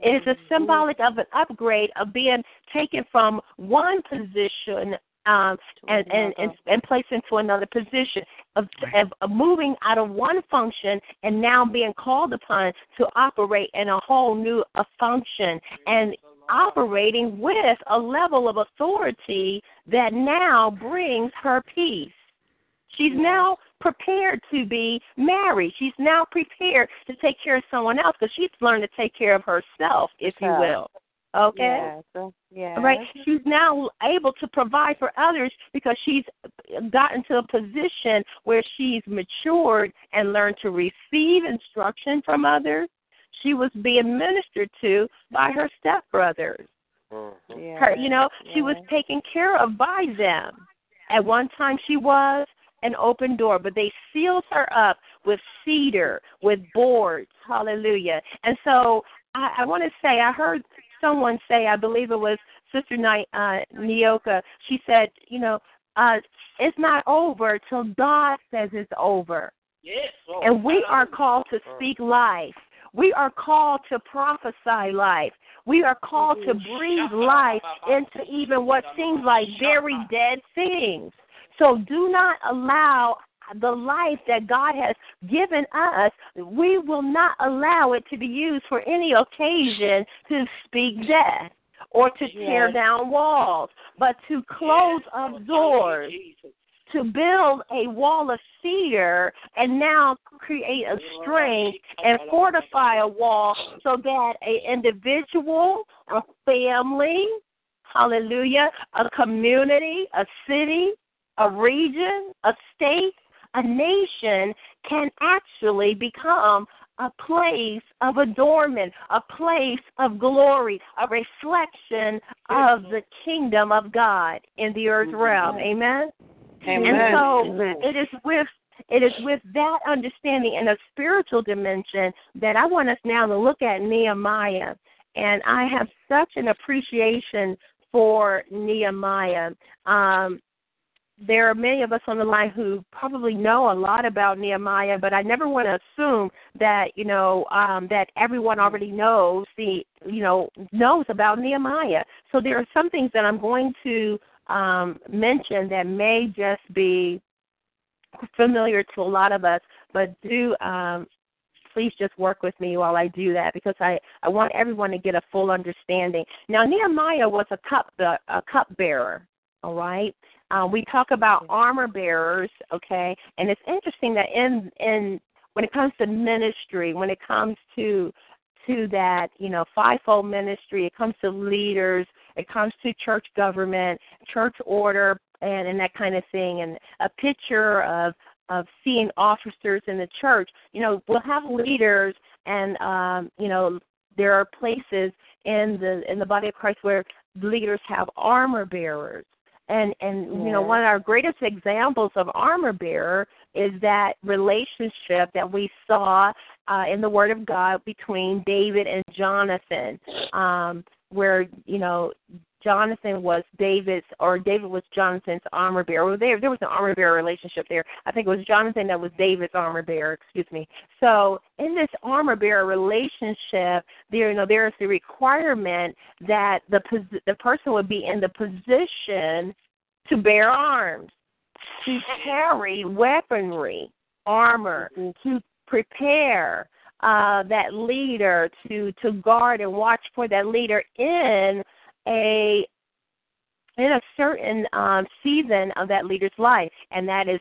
It is a mm-hmm. symbolic of an upgrade of being taken from one position um, and, and, and, and placed into another position of, of, of moving out of one function and now being called upon to operate in a whole new a function and operating with a level of authority that now brings her peace. She's now prepared to be married. She's now prepared to take care of someone else because she's learned to take care of herself, if you will. Okay? Yes. yes. Right? She's now able to provide for others because she's gotten to a position where she's matured and learned to receive instruction from others. She was being ministered to by her stepbrothers. Mm-hmm. Her, you know, she was taken care of by them. At one time, she was an open door, but they sealed her up with cedar, with boards. Hallelujah. And so I, I want to say, I heard someone say, I believe it was Sister Night uh, Nyoka. She said, you know, uh, it's not over till God says it's over. Yes. Oh, and we are called to speak life. We are called to prophesy life. We are called to breathe life into even what seems like very dead things. So do not allow the life that God has given us, we will not allow it to be used for any occasion to speak death or to tear down walls, but to close up doors, to build a wall of fear and now create a strength and fortify a wall so that an individual, a family, hallelujah, a community, a city, a region, a state, a nation can actually become a place of adornment, a place of glory, a reflection of the kingdom of God in the earth realm. Amen. Amen. And so Amen. it is with it is with that understanding and a spiritual dimension that I want us now to look at Nehemiah. And I have such an appreciation for Nehemiah. Um, there are many of us on the line who probably know a lot about Nehemiah, but I never want to assume that you know um, that everyone already knows the you know knows about Nehemiah. So there are some things that I'm going to um, mention that may just be familiar to a lot of us, but do um, please just work with me while I do that because I I want everyone to get a full understanding. Now Nehemiah was a cup a cup bearer, all right. Uh, we talk about armor bearers, okay, and it's interesting that in in when it comes to ministry, when it comes to to that you know fivefold ministry, it comes to leaders, it comes to church government, church order, and and that kind of thing, and a picture of of seeing officers in the church. You know, we'll have leaders, and um, you know there are places in the in the body of Christ where leaders have armor bearers and and yeah. you know one of our greatest examples of armor bearer is that relationship that we saw uh, in the Word of God between David and Jonathan, um, where you know Jonathan was David's or David was Jonathan's armor bearer. There there was an armor bearer relationship there. I think it was Jonathan that was David's armor bearer, excuse me. So in this armor bearer relationship, there you know there is the requirement that the pos- the person would be in the position to bear arms, to carry weaponry, armor, to prepare uh, that leader to to guard and watch for that leader in a in a certain um, season of that leader's life, and that is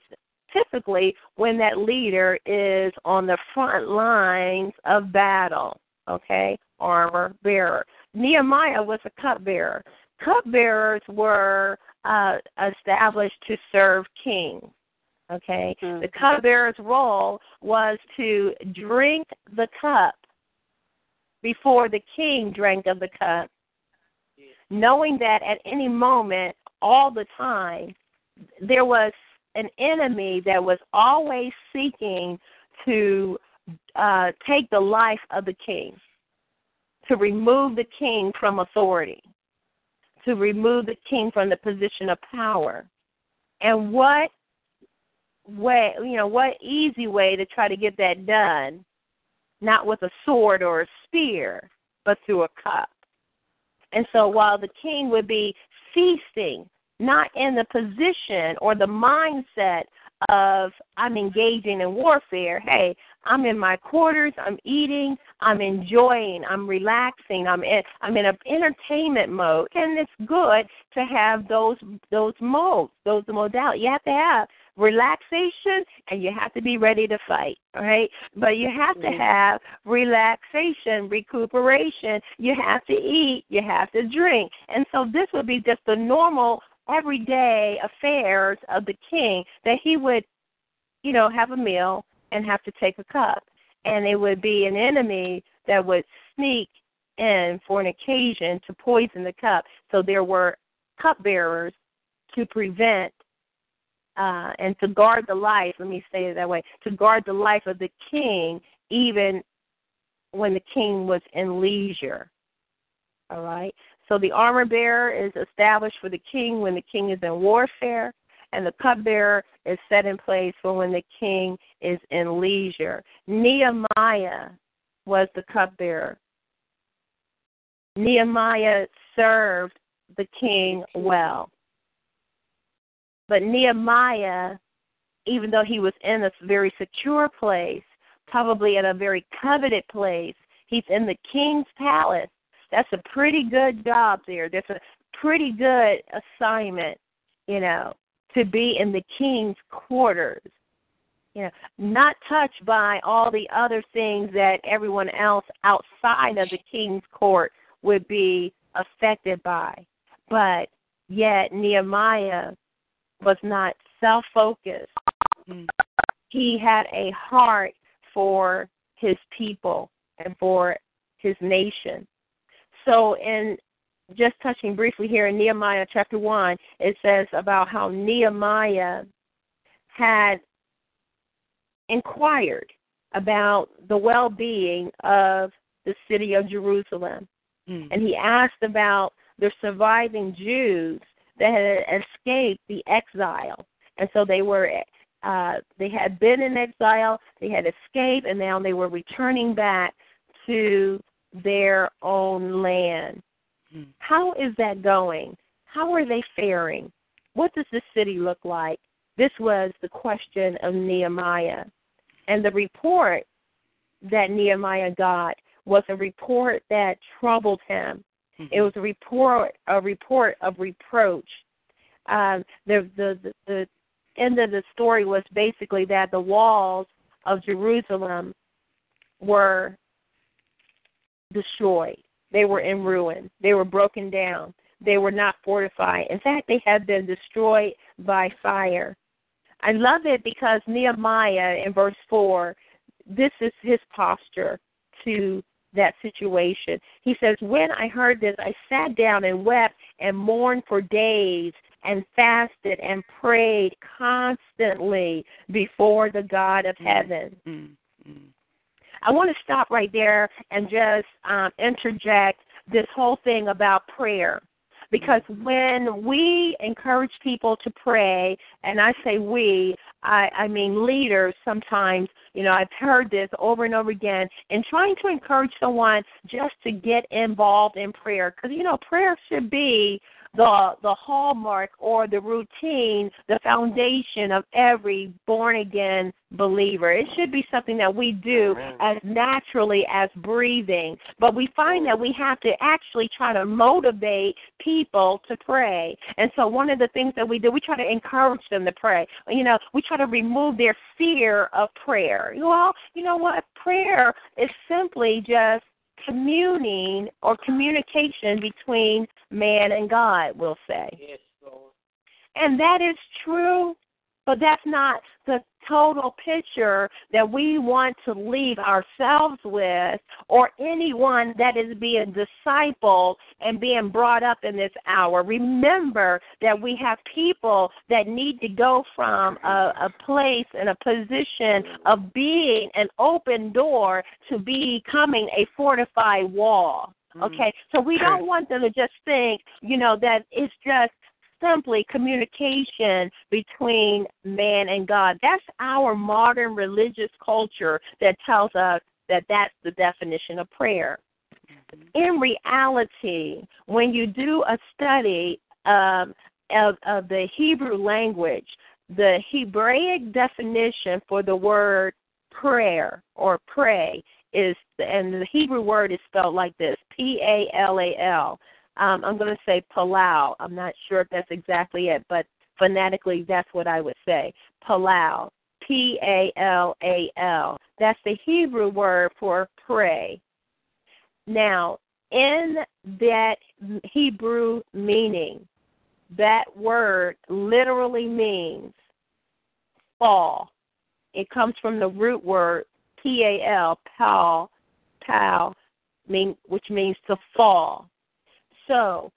typically when that leader is on the front lines of battle. Okay, armor bearer. Nehemiah was a cupbearer. Cupbearers were uh, established to serve kings. Okay, mm-hmm. the cupbearer's role was to drink the cup before the king drank of the cup, knowing that at any moment, all the time, there was an enemy that was always seeking to uh, take the life of the king, to remove the king from authority, to remove the king from the position of power. And what way, you know, what easy way to try to get that done, not with a sword or a spear, but through a cup. And so while the king would be feasting, not in the position or the mindset of I'm engaging in warfare. Hey, I'm in my quarters, I'm eating, I'm enjoying, I'm relaxing, I'm in I'm in an entertainment mode. And it's good to have those those modes, those modalities. You have to have relaxation and you have to be ready to fight, right? But you have to have relaxation, recuperation, you have to eat, you have to drink. And so this would be just the normal everyday affairs of the king that he would, you know, have a meal and have to take a cup. And it would be an enemy that would sneak in for an occasion to poison the cup. So there were cupbearers to prevent uh, and to guard the life, let me say it that way, to guard the life of the king even when the king was in leisure. All right? So the armor bearer is established for the king when the king is in warfare, and the cupbearer is set in place for when the king is in leisure. Nehemiah was the cupbearer. Nehemiah served the king well. But Nehemiah, even though he was in a very secure place, probably in a very coveted place, he's in the king's palace. That's a pretty good job there. That's a pretty good assignment, you know, to be in the king's quarters. You know, not touched by all the other things that everyone else outside of the king's court would be affected by. But yet Nehemiah was not self focused. Mm. He had a heart for his people and for his nation. So, in just touching briefly here in Nehemiah chapter 1, it says about how Nehemiah had inquired about the well being of the city of Jerusalem. Mm. And he asked about the surviving Jews that had escaped the exile. And so they were uh, they had been in exile, they had escaped, and now they were returning back to their own land. Hmm. How is that going? How are they faring? What does the city look like? This was the question of Nehemiah. And the report that Nehemiah got was a report that troubled him. Mm-hmm. It was a report a report of reproach. Um, the, the the the end of the story was basically that the walls of Jerusalem were destroyed. They were in ruin. They were broken down. They were not fortified. In fact, they had been destroyed by fire. I love it because Nehemiah in verse 4, this is his posture to that situation. He says, When I heard this, I sat down and wept and mourned for days and fasted and prayed constantly before the God of heaven. Mm-hmm. I want to stop right there and just um, interject this whole thing about prayer. Because when we encourage people to pray, and I say we, I, I mean leaders sometimes, you know, I've heard this over and over again, and trying to encourage someone just to get involved in prayer. Because, you know, prayer should be the the hallmark or the routine, the foundation of every born again believer. It should be something that we do as naturally as breathing. But we find that we have to actually try to motivate people to pray. And so one of the things that we do, we try to encourage them to pray. You know, we try to remove their fear of prayer. Well, you know what? Prayer is simply just communing or communication between man and God, we'll say. Yes, Lord. And that is true, but that's not the total picture that we want to leave ourselves with or anyone that is being discipled and being brought up in this hour. Remember that we have people that need to go from a, a place and a position of being an open door to becoming a fortified wall. Mm-hmm. Okay, so we don't want them to just think, you know, that it's just simply communication between man and God. That's our modern religious culture that tells us that that's the definition of prayer. In reality, when you do a study um, of, of the Hebrew language, the Hebraic definition for the word prayer or pray is, and the Hebrew word is spelled like this P A L A L. Um, I'm going to say palau. I'm not sure if that's exactly it, but phonetically, that's what I would say. Palau. P A L A L. That's the Hebrew word for pray. Now, in that Hebrew meaning, that word literally means fall. It comes from the root word P A L, pal, pal, mean, which means to fall. So,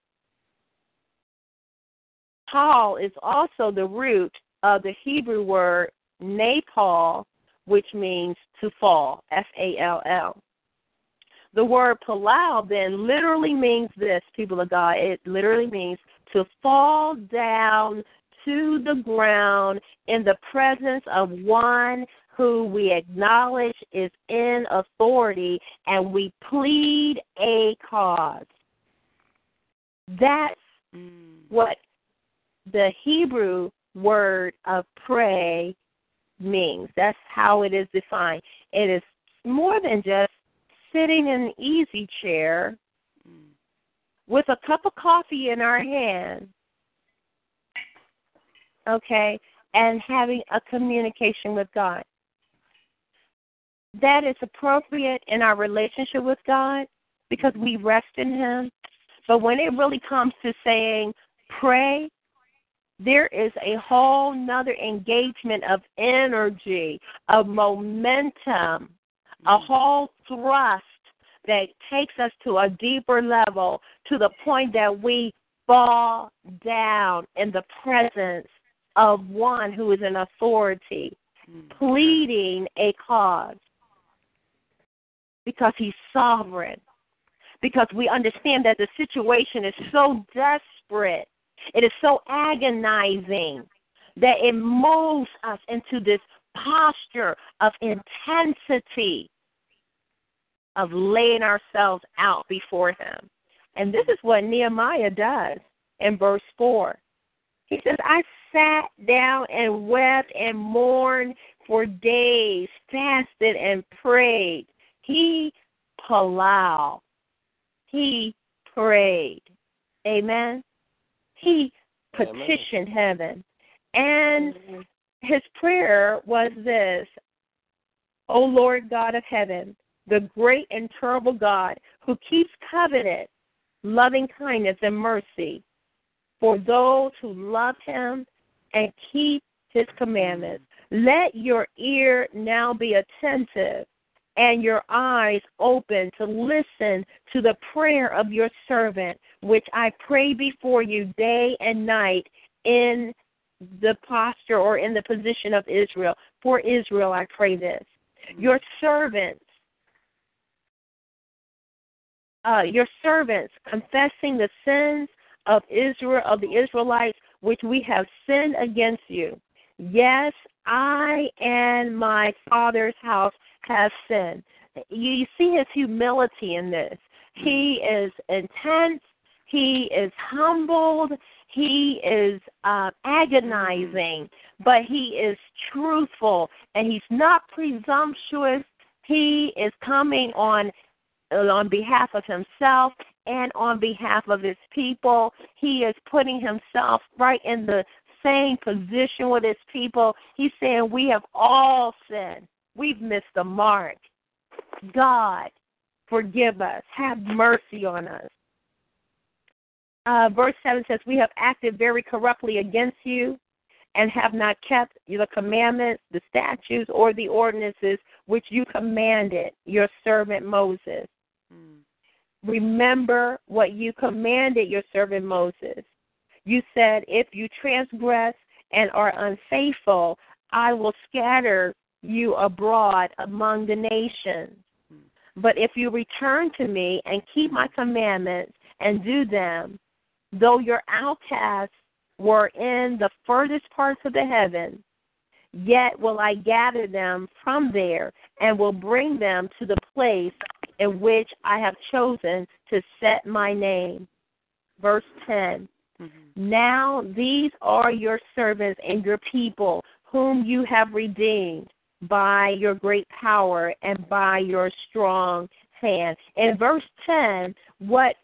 Paul is also the root of the Hebrew word napal, which means to fall, F A L L. The word palau then literally means this, people of God. It literally means to fall down to the ground in the presence of one who we acknowledge is in authority and we plead a cause. That's mm. what the Hebrew word of pray means. That's how it is defined. It is more than just sitting in an easy chair mm. with a cup of coffee in our hand, okay, and having a communication with God. That is appropriate in our relationship with God because we rest in Him. But when it really comes to saying pray, there is a whole nother engagement of energy, of momentum, a mm. whole thrust that takes us to a deeper level to the point that we fall down in the presence of one who is in authority, mm. pleading a cause. Because he's sovereign. Because we understand that the situation is so desperate, it is so agonizing that it moves us into this posture of intensity of laying ourselves out before him. And this is what Nehemiah does in verse 4. He says, I sat down and wept and mourned for days, fasted and prayed. He palau. He prayed. Amen. He petitioned heaven. And his prayer was this O Lord God of heaven, the great and terrible God who keeps covenant, loving kindness, and mercy for those who love him and keep his commandments. Let your ear now be attentive and your eyes open to listen to the prayer of your servant, which I pray before you day and night in the posture or in the position of Israel. For Israel, I pray this. Your servants, uh, your servants confessing the sins of Israel of the Israelites which we have sinned against you. Yes, I and my father's house have sinned. You, you see his humility in this. He is intense. He is humbled. He is uh, agonizing, but he is truthful and he's not presumptuous. He is coming on on behalf of himself and on behalf of his people. He is putting himself right in the same position with his people. He's saying, We have all sinned. We've missed the mark. God, forgive us. Have mercy on us. Uh, verse 7 says, We have acted very corruptly against you and have not kept the commandments, the statutes, or the ordinances which you commanded your servant Moses. Mm. Remember what you commanded your servant Moses. You said, If you transgress and are unfaithful, I will scatter you abroad among the nations. But if you return to me and keep my commandments and do them, though your outcasts were in the furthest parts of the heavens, yet will I gather them from there and will bring them to the place in which I have chosen to set my name. Verse 10 mm-hmm. Now these are your servants and your people, whom you have redeemed by your great power and by your strong hand. In verse 10, what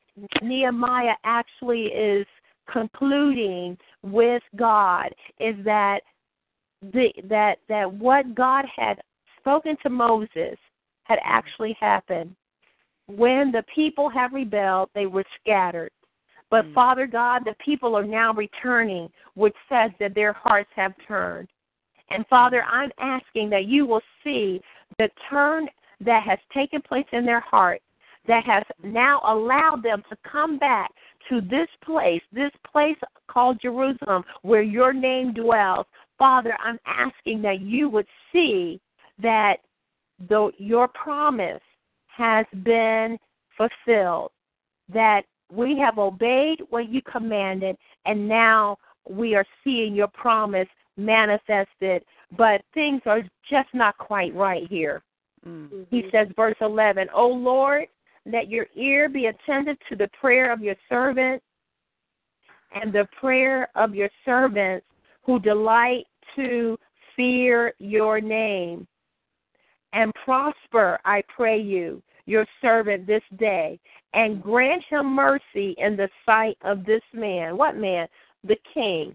Nehemiah actually is concluding with God is that the, that that what God had spoken to Moses had actually happened. When the people have rebelled, they were scattered. But mm. Father God, the people are now returning, which says that their hearts have turned. And Father, I'm asking that you will see the turn that has taken place in their heart that has now allowed them to come back to this place, this place called Jerusalem, where your name dwells. Father, I'm asking that you would see that the, your promise has been fulfilled, that we have obeyed what you commanded, and now we are seeing your promise manifested, but things are just not quite right here. Mm-hmm. He says, verse 11, O Lord, let your ear be attentive to the prayer of your servant and the prayer of your servants who delight to fear your name. And prosper, I pray you, your servant this day, and grant him mercy in the sight of this man. What man? The king.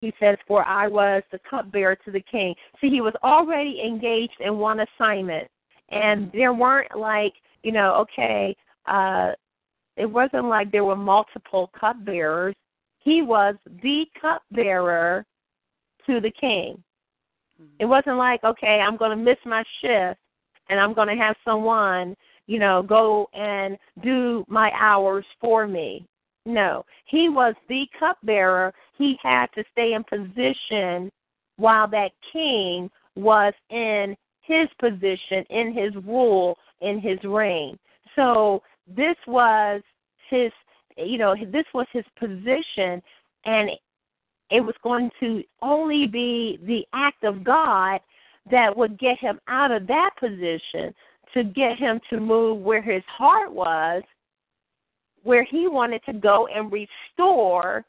He says, For I was the cupbearer to the king. See, he was already engaged in one assignment. And there weren't like you know, okay, uh, it wasn't like there were multiple cupbearers. He was the cupbearer to the king. It wasn't like, okay, I'm going to miss my shift and I'm going to have someone, you know, go and do my hours for me. No, he was the cupbearer. He had to stay in position while that king was in his position, in his rule, in his reign. So this was his, you know, this was his position, and it was going to only be the act of God that would get him out of that position to get him to move where his heart was, where he wanted to go and restore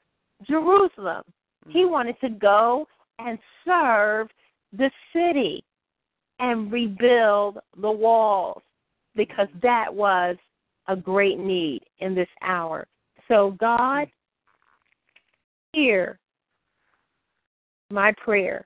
Jerusalem. He mm-hmm. wanted to go and serve the city and rebuild the walls because mm. that was a great need in this hour. So, God, hear my prayer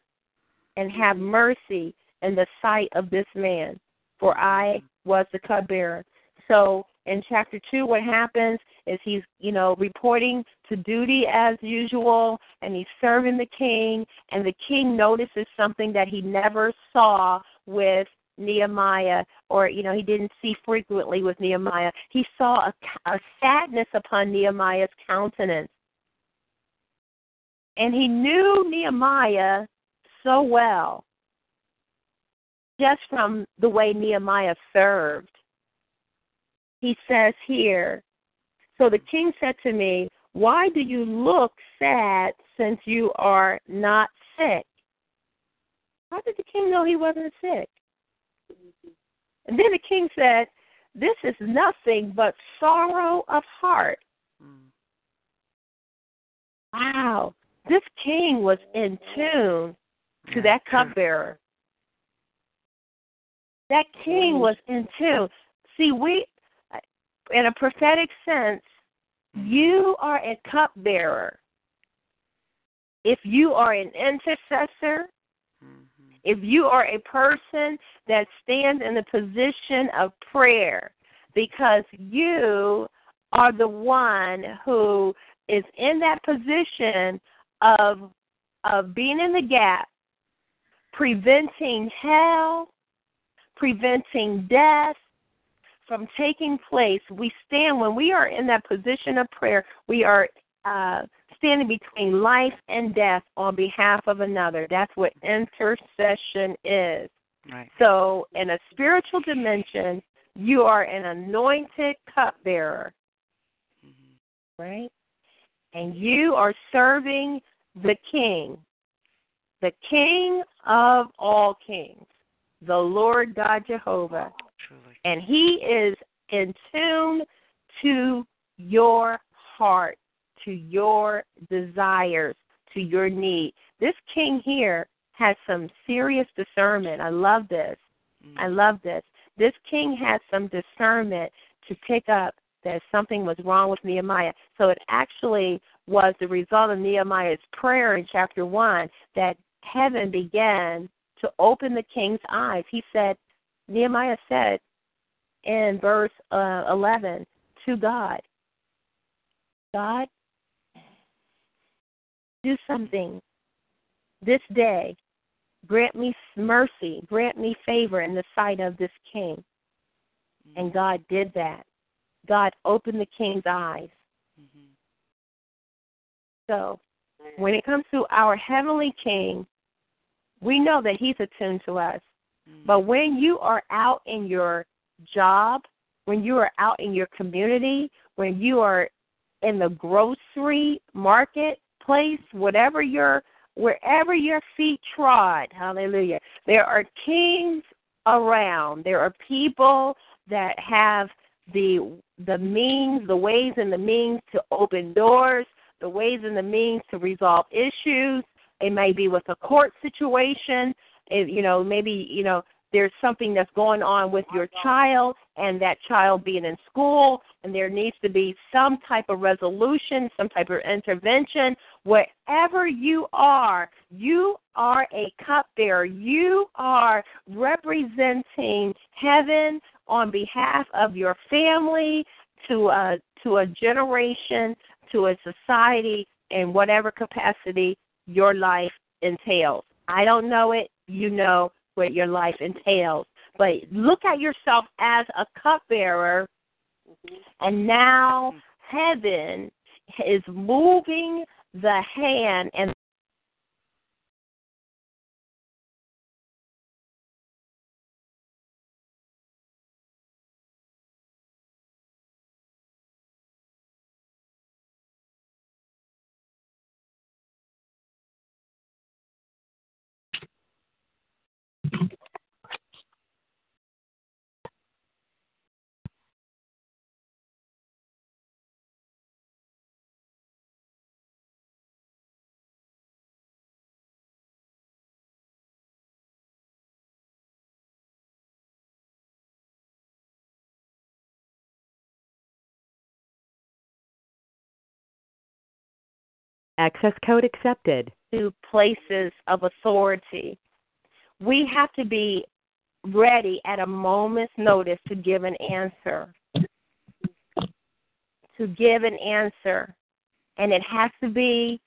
and have mm-hmm. mercy in the sight of this man, for I mm-hmm. was the cupbearer. So, in chapter 2, what happens is he's, you know, reporting to duty as usual, and he's serving the king, and the king notices something that he never saw with Nehemiah, or you know, he didn't see frequently with Nehemiah. He saw a, a sadness upon Nehemiah's countenance, and he knew Nehemiah so well just from the way Nehemiah served. He says here, So the king said to me, Why do you look sad since you are not sick? How did the king know he wasn't sick? And then the king said, This is nothing but sorrow of heart. Wow. This king was in tune to that cupbearer. That king mm. was in tune. See, we, in a prophetic sense, mm-hmm. you are a cupbearer. If you are an intercessor, mm-hmm. if you are a person that stands in the position of prayer, because you are the one who is in that position of of being in the gap, preventing hell, preventing death from taking place. We stand when we are in that position of prayer. We are uh, standing between life and death on behalf of another. That's what intercession is. Right. So, in a spiritual dimension, you are an anointed cupbearer, right? And you are serving the King, the King of all kings, the Lord God Jehovah. Truly. And He is in tune to your heart, to your desires, to your need. This King here has some serious discernment. I love this. Mm. I love this. This king has some discernment to pick up that something was wrong with Nehemiah. So it actually was the result of Nehemiah's prayer in chapter 1 that heaven began to open the king's eyes. He said, Nehemiah said in verse uh, 11 to God, God, do something this day. Grant me mercy, grant me favor in the sight of this king. And God did that. God opened the king's eyes. So, when it comes to our heavenly king, we know that he's attuned to us. Mm-hmm. But when you are out in your job, when you are out in your community, when you are in the grocery marketplace, whatever your wherever your feet trod, hallelujah, there are kings around. There are people that have the the means, the ways and the means to open doors, the ways and the means to resolve issues. It may be with a court situation. You know, maybe you know there's something that's going on with your child and that child being in school and there needs to be some type of resolution, some type of intervention. Wherever you are, you are a cupbearer. You are representing heaven on behalf of your family to a to a generation, to a society in whatever capacity your life entails. I don't know it, you know what your life entails. But look at yourself as a cupbearer, and now mm-hmm. heaven is moving the hand and Access code accepted. to places of authority. We have to be ready at a moment's notice to give an answer. To give an answer. And it has to be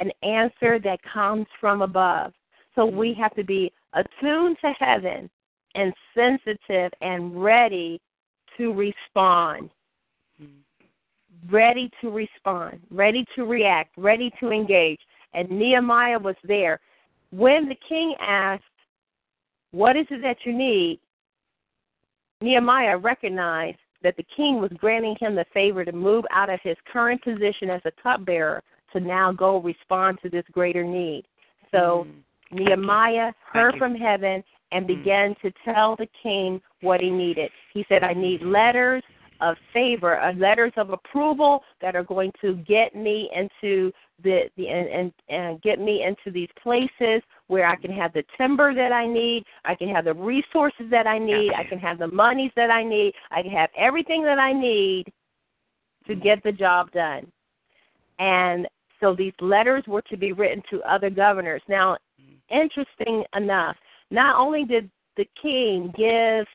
an answer that comes from above. So we have to be attuned to heaven and sensitive and ready to respond. Ready to respond, ready to react, ready to engage. And Nehemiah was there. When the king asked, What is it that you need? Nehemiah recognized that the king was granting him the favor to move out of his current position as a cupbearer to now go respond to this greater need. So Nehemiah heard from heaven and began to tell the king what he needed. He said, I need letters of favor, uh, letters of approval that are going to get me into the the and, and and get me into these places where I can have the timber that I need, I can have the resources that I need, I can have the monies that I need, I can have everything that I need to get the job done. And so these letters were to be written to other governors. Now, interesting enough, not only did the king give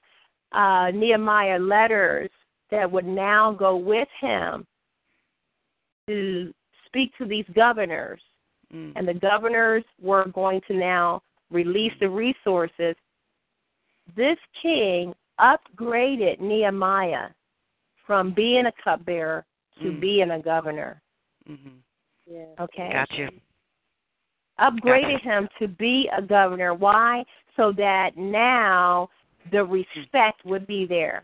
uh, Nehemiah letters that would now go with him to speak to these governors, Mm. and the governors were going to now release the resources. This king upgraded Nehemiah from being a cupbearer to Mm. being a governor. Mm-hmm. Yeah. Okay. Got you. upgraded him to be a governor. Why? So that now the respect would be there.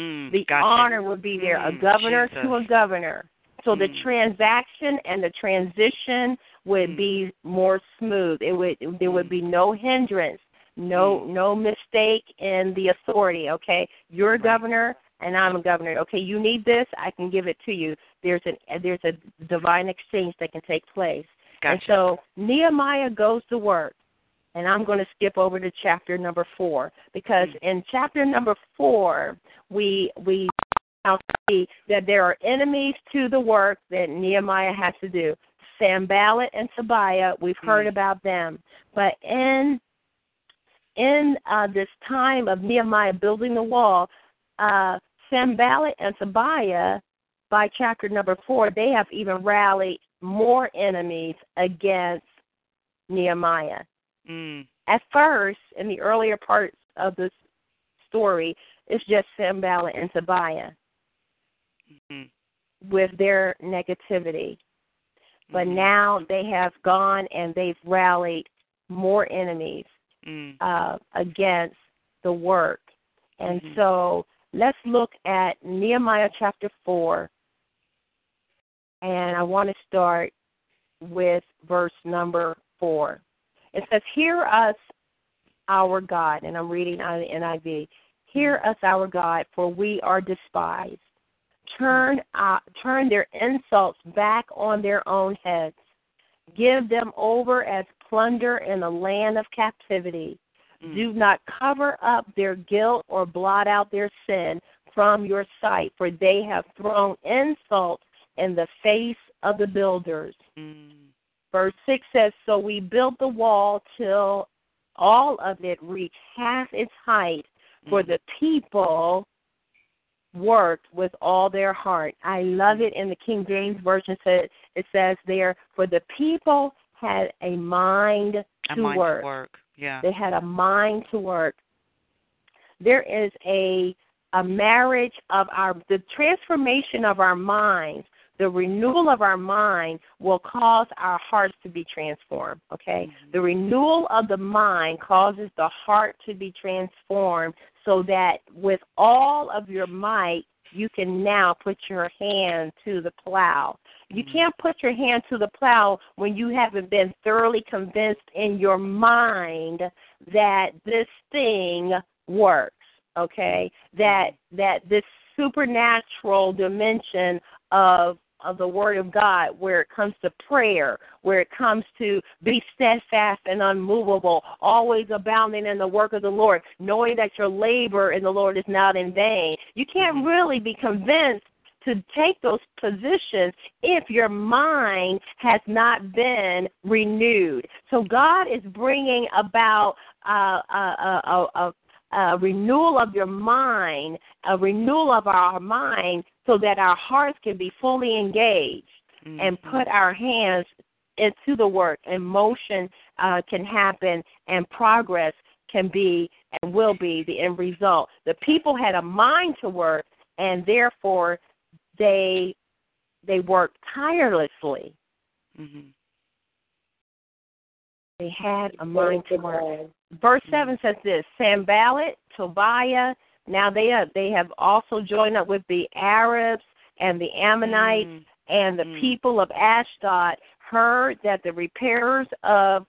Mm, The gotcha. honor would be there. a Mm, governor to a governor. So the Mm. transaction and the transition would Mm. be more smooth. It would there would be no hindrance, no Mm. no mistake in the authority, okay? You're a governor and I'm a governor. Okay, you need this, I can give it to you. There's an there's a divine exchange that can take place. And so Nehemiah goes to work. And I'm going to skip over to chapter number four because Mm. in chapter number four we we now see that there are enemies to the work that Nehemiah has to do. Sanballat and Tobiah, we've heard Mm. about them, but in in uh, this time of Nehemiah building the wall, uh, Sanballat and Tobiah, by chapter number four, they have even rallied more enemies against Nehemiah. Mm. At first, in the earlier parts of this story, it's just Sanballat and Tobiah Mm. with their negativity. But Mhm. now they have gone and they've rallied more enemies Mm. uh, against the work. And Mhm. so let's look at Nehemiah chapter 4. And I want to start with verse number 4. It says, Hear us, our God. And I'm reading out of the NIV. Hear us, our God, for we are despised. Turn, uh, turn their insults back on their own heads. Give them over as plunder in the land of captivity. Mm. Do not cover up their guilt or blot out their sin from your sight, for they have thrown insult in the face of the builders. Mm. Verse 6 says, So we built the wall till all of it reached half its height, for Mm. the people worked with all their heart. I love it in the King James Version. Said It says there, For the people had a mind A to mind work. to work. Yeah. They had a mind to work. There is a a marriage of our the transformation of our minds, the renewal of our mind will cause our hearts to be transformed. Okay? Mhm. The renewal of the mind causes the heart to be transformed so that with all of your might you can now put your hand to the plow. You Mhm. can't put your hand to the plow when you haven't been thoroughly convinced in your mind that this thing works, okay? That that this supernatural dimension of of the word of God where it comes to prayer, where it comes to be steadfast and unmovable, always abounding in the work of the Lord, knowing that your labor in the Lord is not in vain. You can't really be convinced to take those positions if your mind has not been renewed. So God is bringing about uh, a, a, a, a, renewal of your mind, a renewal of our mind, so that our hearts can be fully engaged and Mhm. put our hands into the work, and motion uh, can happen, and progress can be and will be the end result. The people had a mind to work, and therefore they they worked tirelessly. Mhm. They had a mind to work. Verse 7 says this Sanballat, Tobiah, now they have they have also joined up with the Arabs and the Ammonites Mm. and the Mm. people of Ashdod heard that the repairers of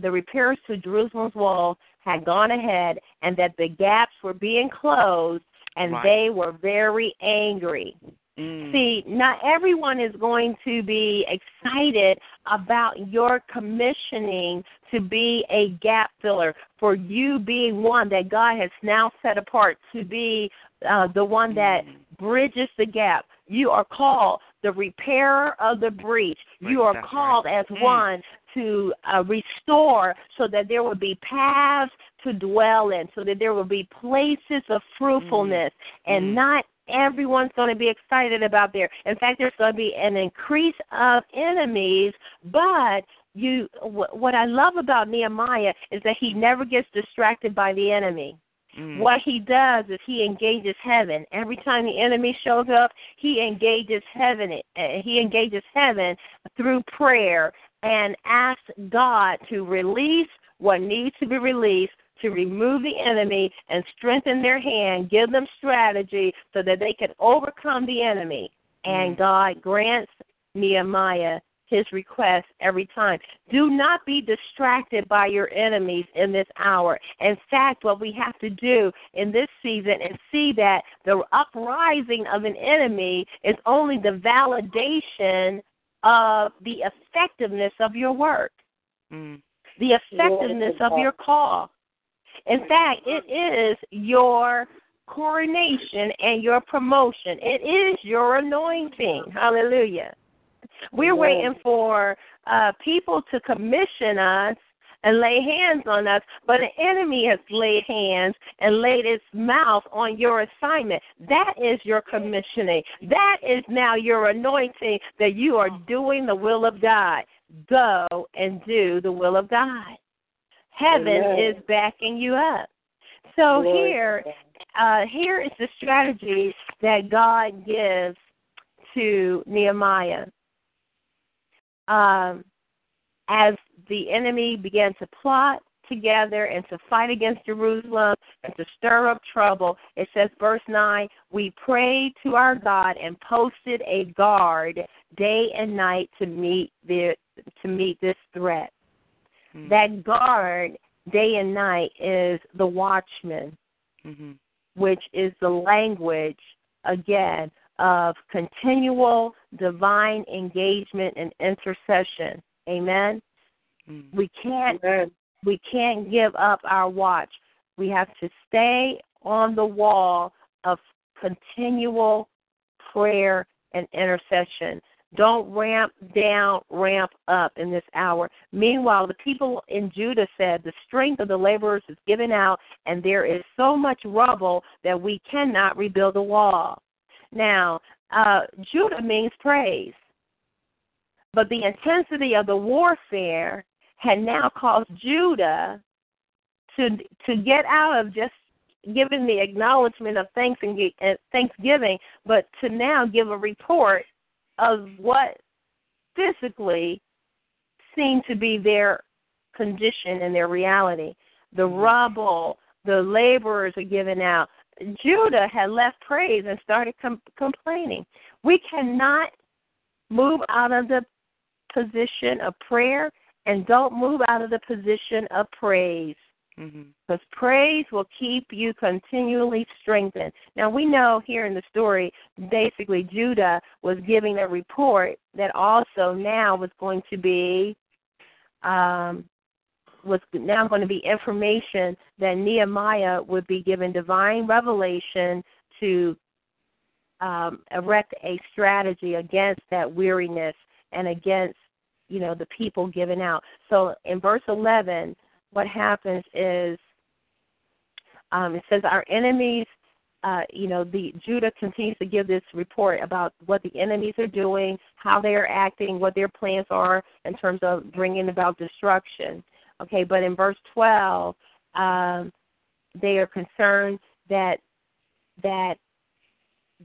the repairs to Jerusalem's wall had gone ahead and that the gaps were being closed and Right. they were very angry. Mm. See, not everyone is going to be excited about your commissioning to be a gap filler, for you being one that God has now set apart to be uh, the one that Mm. bridges the gap. You are called the repairer of the breach. You are that's called right. as Mm. one to uh, restore so that there will be paths to dwell in, so that there will be places of fruitfulness, and Mm. not everyone's going to be excited about there. In fact, there's going to be an increase of enemies, but you wh- what I love about Nehemiah is that he never gets distracted by the enemy. Mm. What he does is he engages heaven. Every time the enemy shows up, he engages heaven. uh, He engages heaven through prayer and asks God to release what needs to be released to remove the enemy and strengthen their hand, give them strategy so that they can overcome the enemy. And Mm. God grants Nehemiah his request every time. Do not be distracted by your enemies in this hour. In fact, what we have to do in this season is see that the uprising of an enemy is only the validation of the effectiveness of your work, Mm. the effectiveness of your call. In fact, it is your coronation and your promotion. It is your anointing. Hallelujah. We're waiting for uh, people to commission us and lay hands on us, but an enemy has laid hands and laid its mouth on your assignment. That is your commissioning. That is now your anointing that you are doing the will of God. Go and do the will of God. Heaven Amen. is backing you up. So Glory here, uh, here is the strategy that God gives to Nehemiah. Um, as the enemy began to plot together and to fight against Jerusalem and to stir up trouble, it says, verse 9, we prayed to our God and posted a guard day and night to meet the to meet this threat. Mm. That guard day and night is the watchman Mhm. which is the language, again, of continual divine engagement and intercession. Amen. Mm. We can't Amen. we can't give up our watch. We have to stay on the wall of continual prayer and intercession. Don't ramp down, ramp up in this hour. Meanwhile, the people in Judah said, The strength of the laborers is given out, and there is so much rubble that we cannot rebuild the wall. Now, uh, Judah means praise. But the intensity of the warfare had now caused Judah to to get out of just giving the acknowledgement of thanks and uh, thanksgiving, but to now give a report of what physically seemed to be their condition and their reality. The mm-hmm. rubble, the laborers are given out. Judah had left praise and started com- complaining. We cannot move out of the position of prayer and don't move out of the position of praise Mhm. because praise will keep you continually strengthened. Now we know here in the story, basically Judah was giving a report that also now was going to be um, was now going to be information that Nehemiah would be given divine revelation to um, erect a strategy against that weariness and against you know the people given out. So in verse 11, what happens is um, it says our enemies. Uh, you know, the Judah continues to give this report about what the enemies are doing, how they are acting, what their plans are in terms of bringing about destruction. Okay, but in verse 12, um, they are concerned that that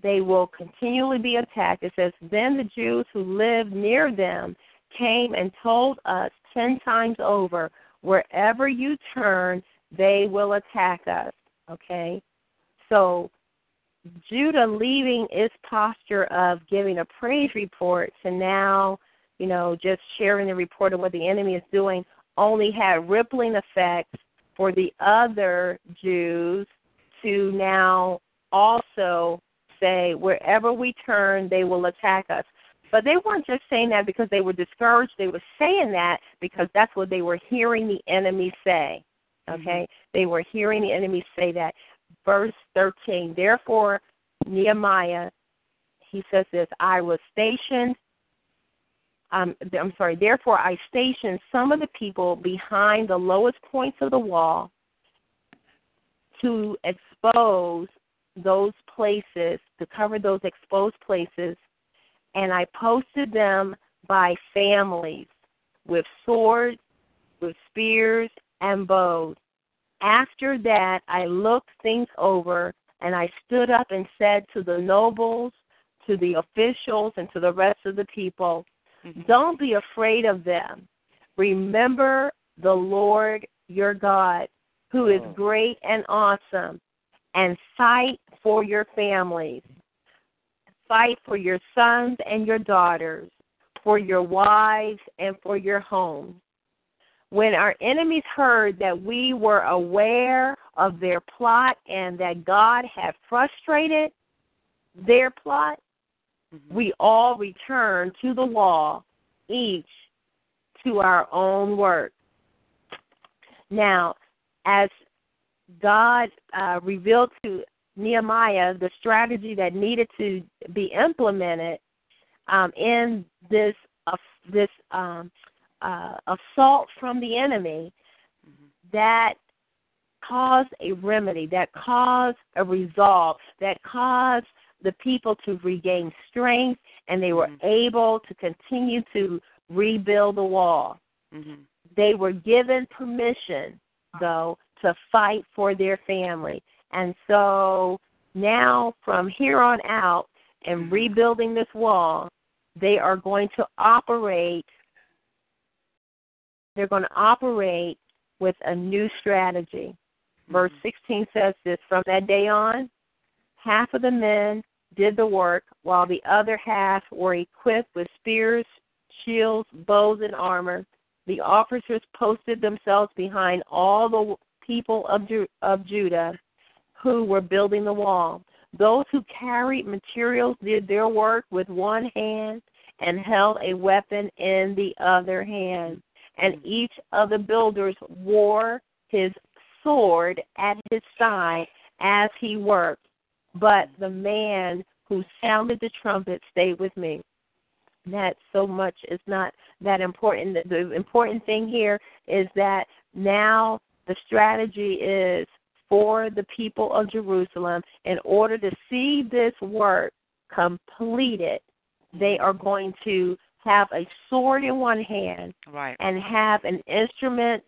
they will continually be attacked. It says, Then the Jews who lived near them came and told us ten times over, Wherever you turn, they will attack us. Okay? So Judah leaving its posture of giving a praise report to now, you know, just sharing the report of what the enemy is doing only had rippling effects for the other Jews to now also say, wherever we turn, they will attack us. But they weren't just saying that because they were discouraged. They were saying that because that's what they were hearing the enemy say. Okay? They were hearing the enemy say that. Verse 13. Therefore, Nehemiah, he says this I was stationed. Um, I'm sorry, therefore I stationed some of the people behind the lowest points of the wall to expose those places, to cover those exposed places and I posted them by families with swords, with spears, and bows. After that, I looked things over and I stood up and said to the nobles, to the officials, and to the rest of the people, mm-hmm. Don't be afraid of them. Remember the Lord your God, who is oh. great and awesome, and fight for your families fight for your sons and your daughters, for your wives and for your homes. When our enemies heard that we were aware of their plot and that God had frustrated their plot, we all returned to the wall, each to our own work. Now, as God uh, revealed to Nehemiah the strategy that needed to be implemented um, in this uh, this um, uh, assault from the enemy that caused a remedy, that caused a resolve, that caused the people to regain strength, and they were able to continue to rebuild the wall. Mm-hmm. They were given permission, though, to fight for their family. And so now, from here on out, and mm-hmm. rebuilding this wall, they are going to operate. They're going to operate with a new strategy. Verse mm-hmm. 16 says this From that day on, half of the men did the work, while the other half were equipped with spears, shields, bows, and armor. The officers posted themselves behind all the people of, Ju- of Judah who were building the wall. Those who carried materials did their work with one hand and held a weapon in the other hand. And mm. each of the builders wore his sword at his side as he worked. But the man who sounded the trumpet stayed with me. That so much is not that important. The important thing here is that now the strategy is for the people of Jerusalem in order to see this work completed. They are going to have a sword in one hand right. and have an instrument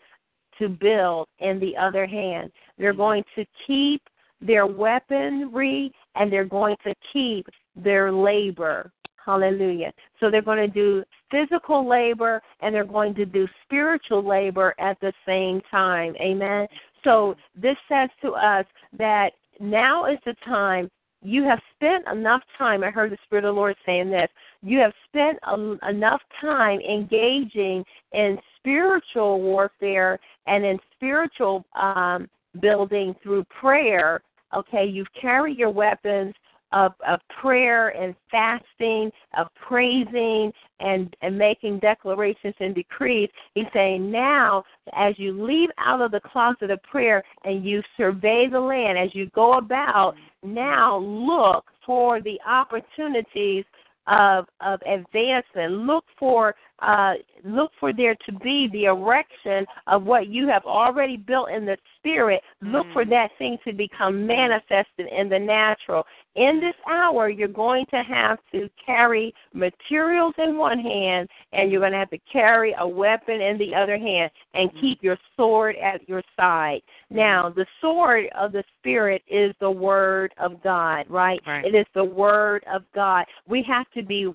to build in the other hand. They're mm-hmm. going to keep their weaponry and they're going to keep their labor. Hallelujah. So they're going to do physical labor and they're going to do spiritual labor at the same time. Amen. So this says to us that now is the time you have spent enough time. I heard the Spirit of the Lord saying this. You have spent a, enough time engaging in spiritual warfare and in spiritual um, building through prayer. Okay, you've carried your weapons of, of prayer and fasting, of praising and, and making declarations and decrees. He's saying now, as you leave out of the closet of prayer and you survey the land, as you go about, now look for the opportunities of of advancement. Look for uh, look for there to be the erection of what you have already built in the spirit. Look for that thing to become manifested in the natural. In this hour, you're going to have to carry materials in one hand, and you're going to have to carry a weapon in the other hand, and mm-hmm. keep your sword at your side. Mm-hmm. Now, the sword of the spirit is the word of God, right? Right. It is the word of God. We have to be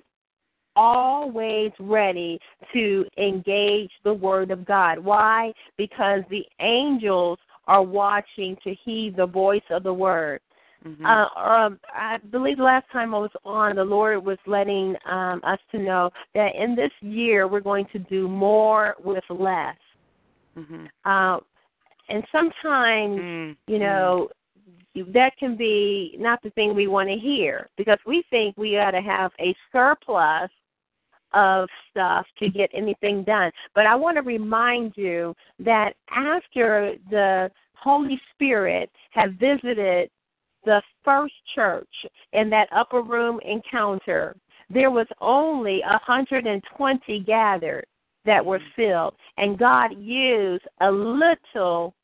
always ready to engage the word of God. Why? Because the angels are watching to heed the voice of the word. Mhm. Uh, um, I believe the last time I was on, the Lord was letting um, us to know that in this year we're going to do more with less. Mhm. Uh, and sometimes, Mm. you know, that can be not the thing we want to hear because we think we ought to have a surplus of stuff to get anything done. But I want to remind you that after the Holy Spirit had visited the first church in that upper room encounter, there was only a 120 gathered that were mm. filled, and God used a little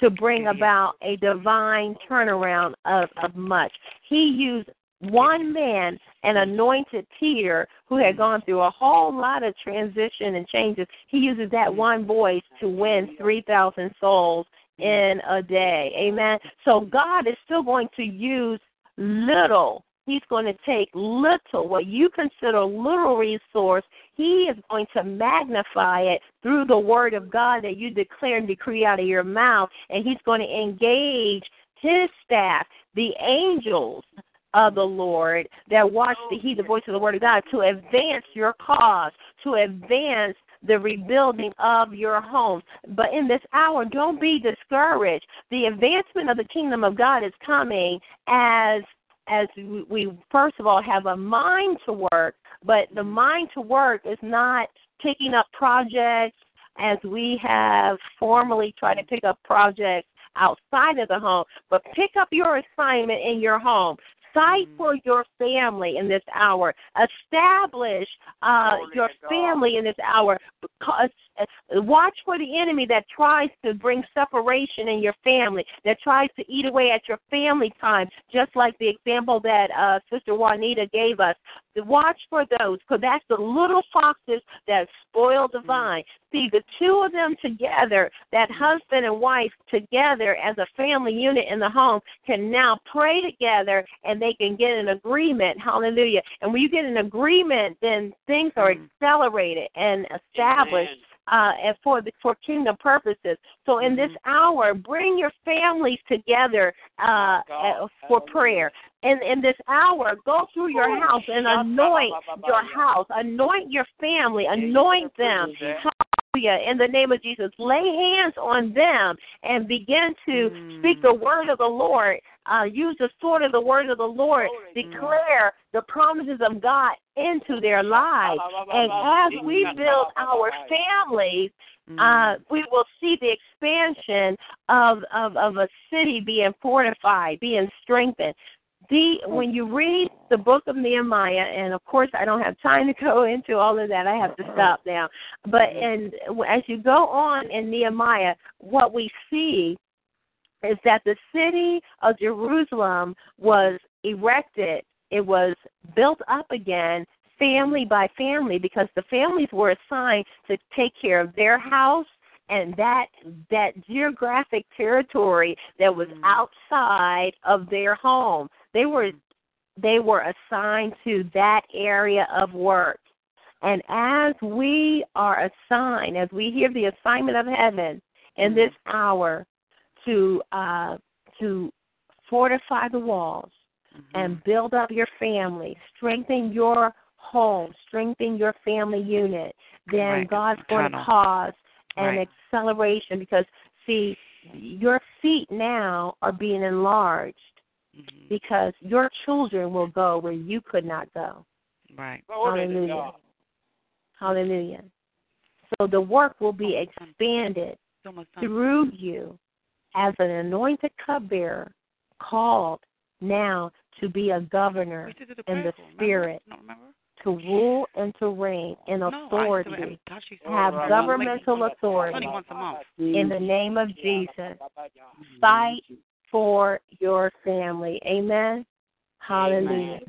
to bring mm-hmm. about a divine turnaround of, of much. He used one man, an mm. anointed Peter, who had mm. gone through a whole lot of transition and changes. He uses that one voice to win 3,000 souls in a day. Amen. So God is still going to use little. He's going to take little, what you consider little resource, he is going to magnify it through the word of God that you declare and decree out of your mouth, and he's going to engage his staff, the angels of the Lord that watch to heed the voice of the word of God to advance your cause, to advance the rebuilding of your home. But in this hour, don't be discouraged. The advancement of the kingdom of God is coming as as we first of all have a mind to work, but the mind to work is not picking up projects as we have formally tried to pick up projects outside of the home, but pick up your assignment in your home. Fight for your family in this hour. Establish uh, your family in this hour. Watch for the enemy that tries to bring separation in your family, that tries to eat away at your family time, just like the example that uh, Sister Juanita gave us. Watch for those, because that's the little foxes that spoil the mm. vine. See, the two of them together, that mm. husband and wife together as a family unit in the home, can now pray together and they can get an agreement. Hallelujah. And when you get an agreement, then things are mm. accelerated and established uh, and for the, for kingdom purposes. So in this hour, bring your families together uh, uh, for prayer. And in this hour, go through your house and anoint your house, anoint your family, anoint them. In the name of Jesus, lay hands on them and begin to speak the word of the Lord. Uh, use the sword of the word of the Lord. Declare the promises of God into their lives. And as we build our families, uh, we will see the expansion of, of, of a city being fortified, being strengthened. The, when you read the book of Nehemiah, and of course I don't have time to go into all of that, I have to stop now. But and as you go on in Nehemiah, what we see is that the city of Jerusalem was erected, it was built up again, family by family, because the families were assigned to take care of their house and that that geographic territory that was mm. outside of their home. They were they were assigned to that area of work. And as we are assigned, as we hear the assignment of heaven in mm. this hour to uh, to fortify the walls and build up your family, strengthen your home, strengthen your family unit, then Right. God's going to Tunnel. cause an Right. acceleration because see, your feet now are being enlarged Mm-hmm. because your children will go where you could not go. Right. Hallelujah. Hallelujah. So the work will be expanded So much fun. through you as an anointed cupbearer called now to be a governor We in the spirit, to rule and to reign in No, I used to- authority, gosh, I used to- have like, governmental Only authority once a month. in the name of Jesus. Fight for your family. Amen. Hallelujah.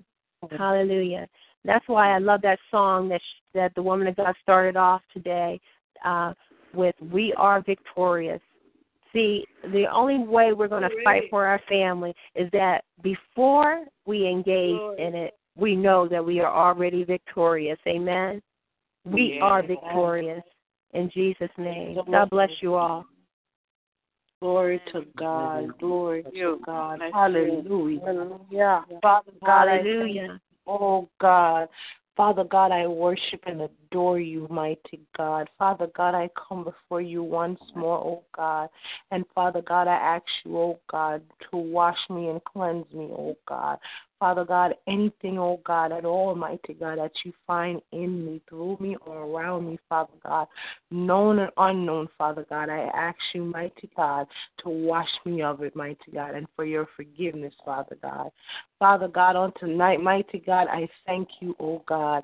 Hallelujah. That's why I love that song that sh- that the woman of God started off today uh, with "We are victorious." See, the only way we're going to fight for our family is that before we engage in it, we know that we are already victorious. Amen. We are victorious in Jesus' name. God bless you all. Glory to God. Glory to God. Hallelujah. Hallelujah. Father God, Hallelujah. Oh God. Father God, I worship and adore you, mighty God. Father God, I come before you once more, oh God. And Father God, I ask you, oh God, to wash me and cleanse me, oh God. Father God, anything, oh God, at all, mighty God, that you find in me, through me, or around me, Father God, known and unknown, Father God, I ask you, mighty God, to wash me of it, mighty God, and for your forgiveness, Father God. Father God, on tonight, mighty God, I thank you, oh God.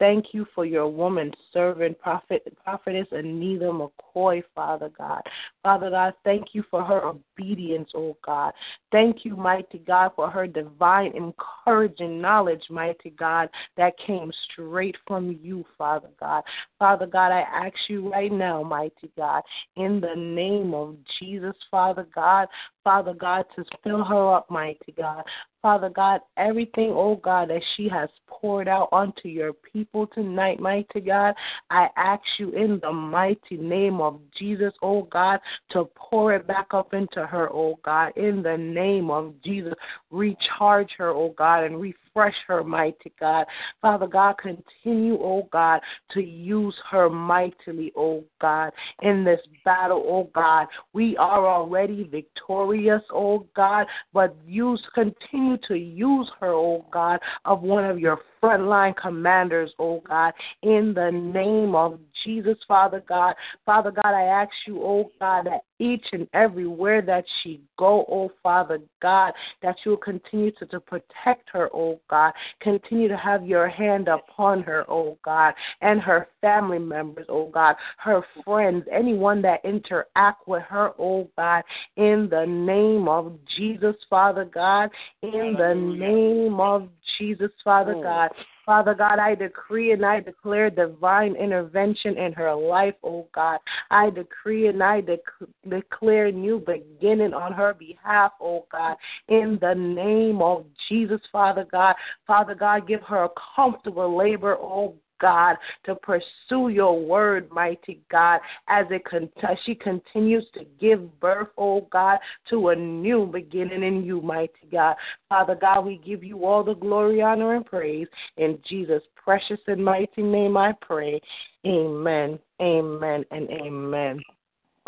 Thank you for your woman servant, prophet, prophetess Anita McCoy, Father God. Father God, thank you for her obedience, oh God. Thank you, mighty God, for her divine encouraging knowledge, mighty God, that came straight from you, Father God. Father God, I ask you right now, mighty God, in the name of Jesus, Father God, Father God, to fill her up, mighty God. Father God, everything, oh God, that she has poured out onto your people tonight, mighty God, I ask you in the mighty name of Jesus, oh God, to pour it back up into her, oh God, in the name of Jesus. Recharge her, oh God, and refresh her, mighty God. Father God, continue, oh God, to use her mightily, oh God, in this battle, oh God. We are already victorious, oh God, but use continue to use her, oh God, of one of your frontline commanders, oh God, in the name of Jesus, Father God. Father God, I ask you, oh God, that each and everywhere that she go, oh Father God, that you will continue to, to protect her, oh God. Continue to have your hand upon her, oh God, and her family members, oh God, her friends, anyone that interact with her, oh God, in the name of Jesus, Father God, in the name of Jesus, Father mm. God. Father God, I decree and I declare divine intervention in her life, oh God. I decree and I dec- declare new beginning on her behalf, oh God, in the name of Jesus, Father God. Father God, give her a comfortable labor, oh God, to pursue your word, mighty God, as it con- she continues to give birth, oh God, to a new beginning in you, mighty God. Father God, we give you all the glory, honor, and praise. In Jesus' precious and mighty name I pray. Amen, amen, and amen.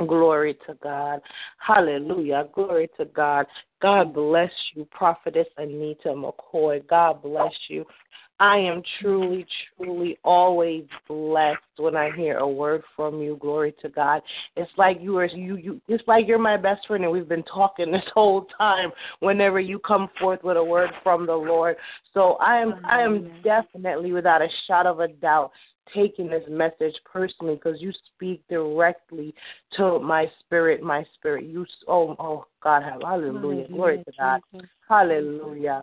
Glory to God. Hallelujah. Glory to God. God bless you, Prophetess Anita McCoy. God bless you. I am truly, truly always blessed when I hear a word from you. Glory to God. It's like you are you you. It's like you're my best friend, and we've been talking [LAUGHS] this whole time. Whenever you come forth with a word from the Lord, so I am I am definitely without a shot of a doubt taking this message personally because you speak directly to my spirit, my spirit. You oh oh God, hallelujah, glory to God, hallelujah,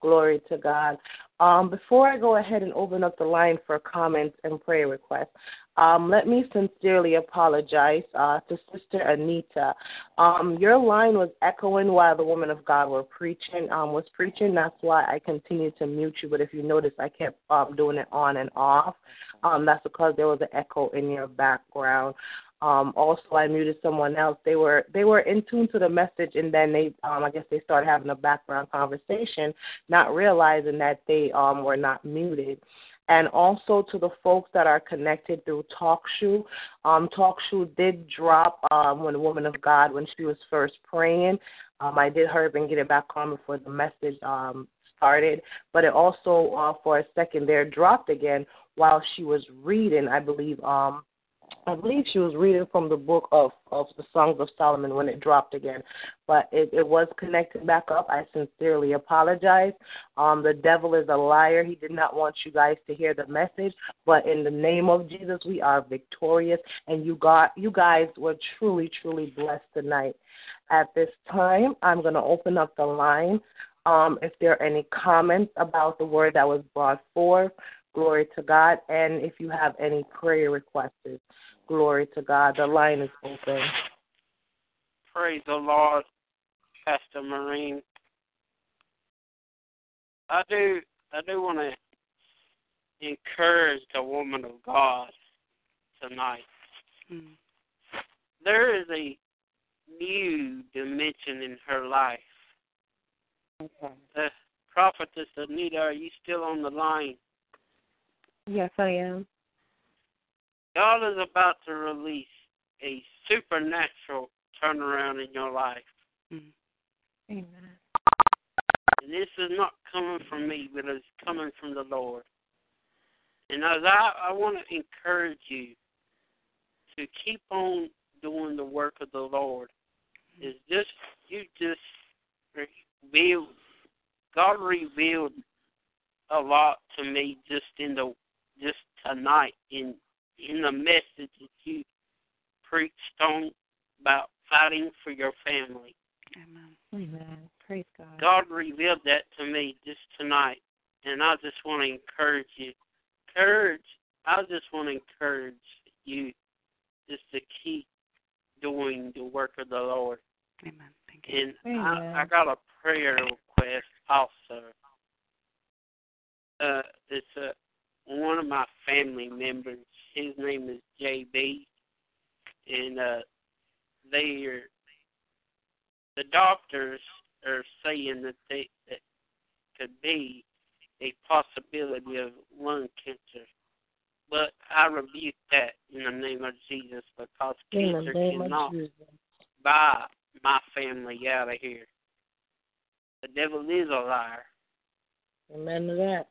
glory to God. Um, before I go ahead and open up the line for comments and prayer requests, um, let me sincerely apologize uh, to Sister Anita. Um, your line was echoing while the woman of God were preaching, um, was preaching. That's why I continued to mute you. But if you notice, I kept um, doing it on and off. Um, that's because there was an echo in your background. Um, also, I muted someone else. They were they were in tune to the message, and then they, um, I guess, they started having a background conversation, not realizing that they um, were not muted. And also to the folks that are connected through TalkShoe. Um, TalkShoe did drop um, when the woman of God when she was first praying. Um, I did hurry and get it back on before the message um, started, but it also uh, for a second there dropped again while she was reading. I believe um, I believe she was reading from the book of, of the Songs of Solomon when it dropped again, but it, it was connected back up. I sincerely apologize. Um, the devil is a liar. He did not want you guys to hear the message, but in the name of Jesus, we are victorious, and you got you guys were truly, truly blessed tonight. At this time, I'm going to open up the line. Um, if there are any comments about the word that was brought forth, glory to God, and if you have any prayer requests. Glory to God. The line is open. Praise the Lord, Pastor Marine. I do I do want to encourage the woman of God tonight. Mm. There is a new dimension in her life. Okay. Uh, Prophetess Anita, are you still on the line? Yes, I am. God is about to release a supernatural turnaround in your life. Mm. Amen. And this is not coming from me, but it's coming from the Lord. And as I, I want to encourage you to keep on doing the work of the Lord. Mm. Is just you just revealed God revealed a lot to me just in the just tonight in in the message that you preached on about fighting for your family. Amen. Praise God. God revealed that to me just tonight, and I just want to encourage you. Courage. I just want to encourage you just to keep doing the work of the Lord. Amen. Thank you. And Amen. I, I got a prayer request also. Uh, it's uh, one of my family members. His name is JB, and uh, they are the doctors are saying that they that could be a possibility of lung cancer. But I rebuke that in the name of Jesus because In cancer cannot buy my family out of here. The devil is a liar. Amen to that.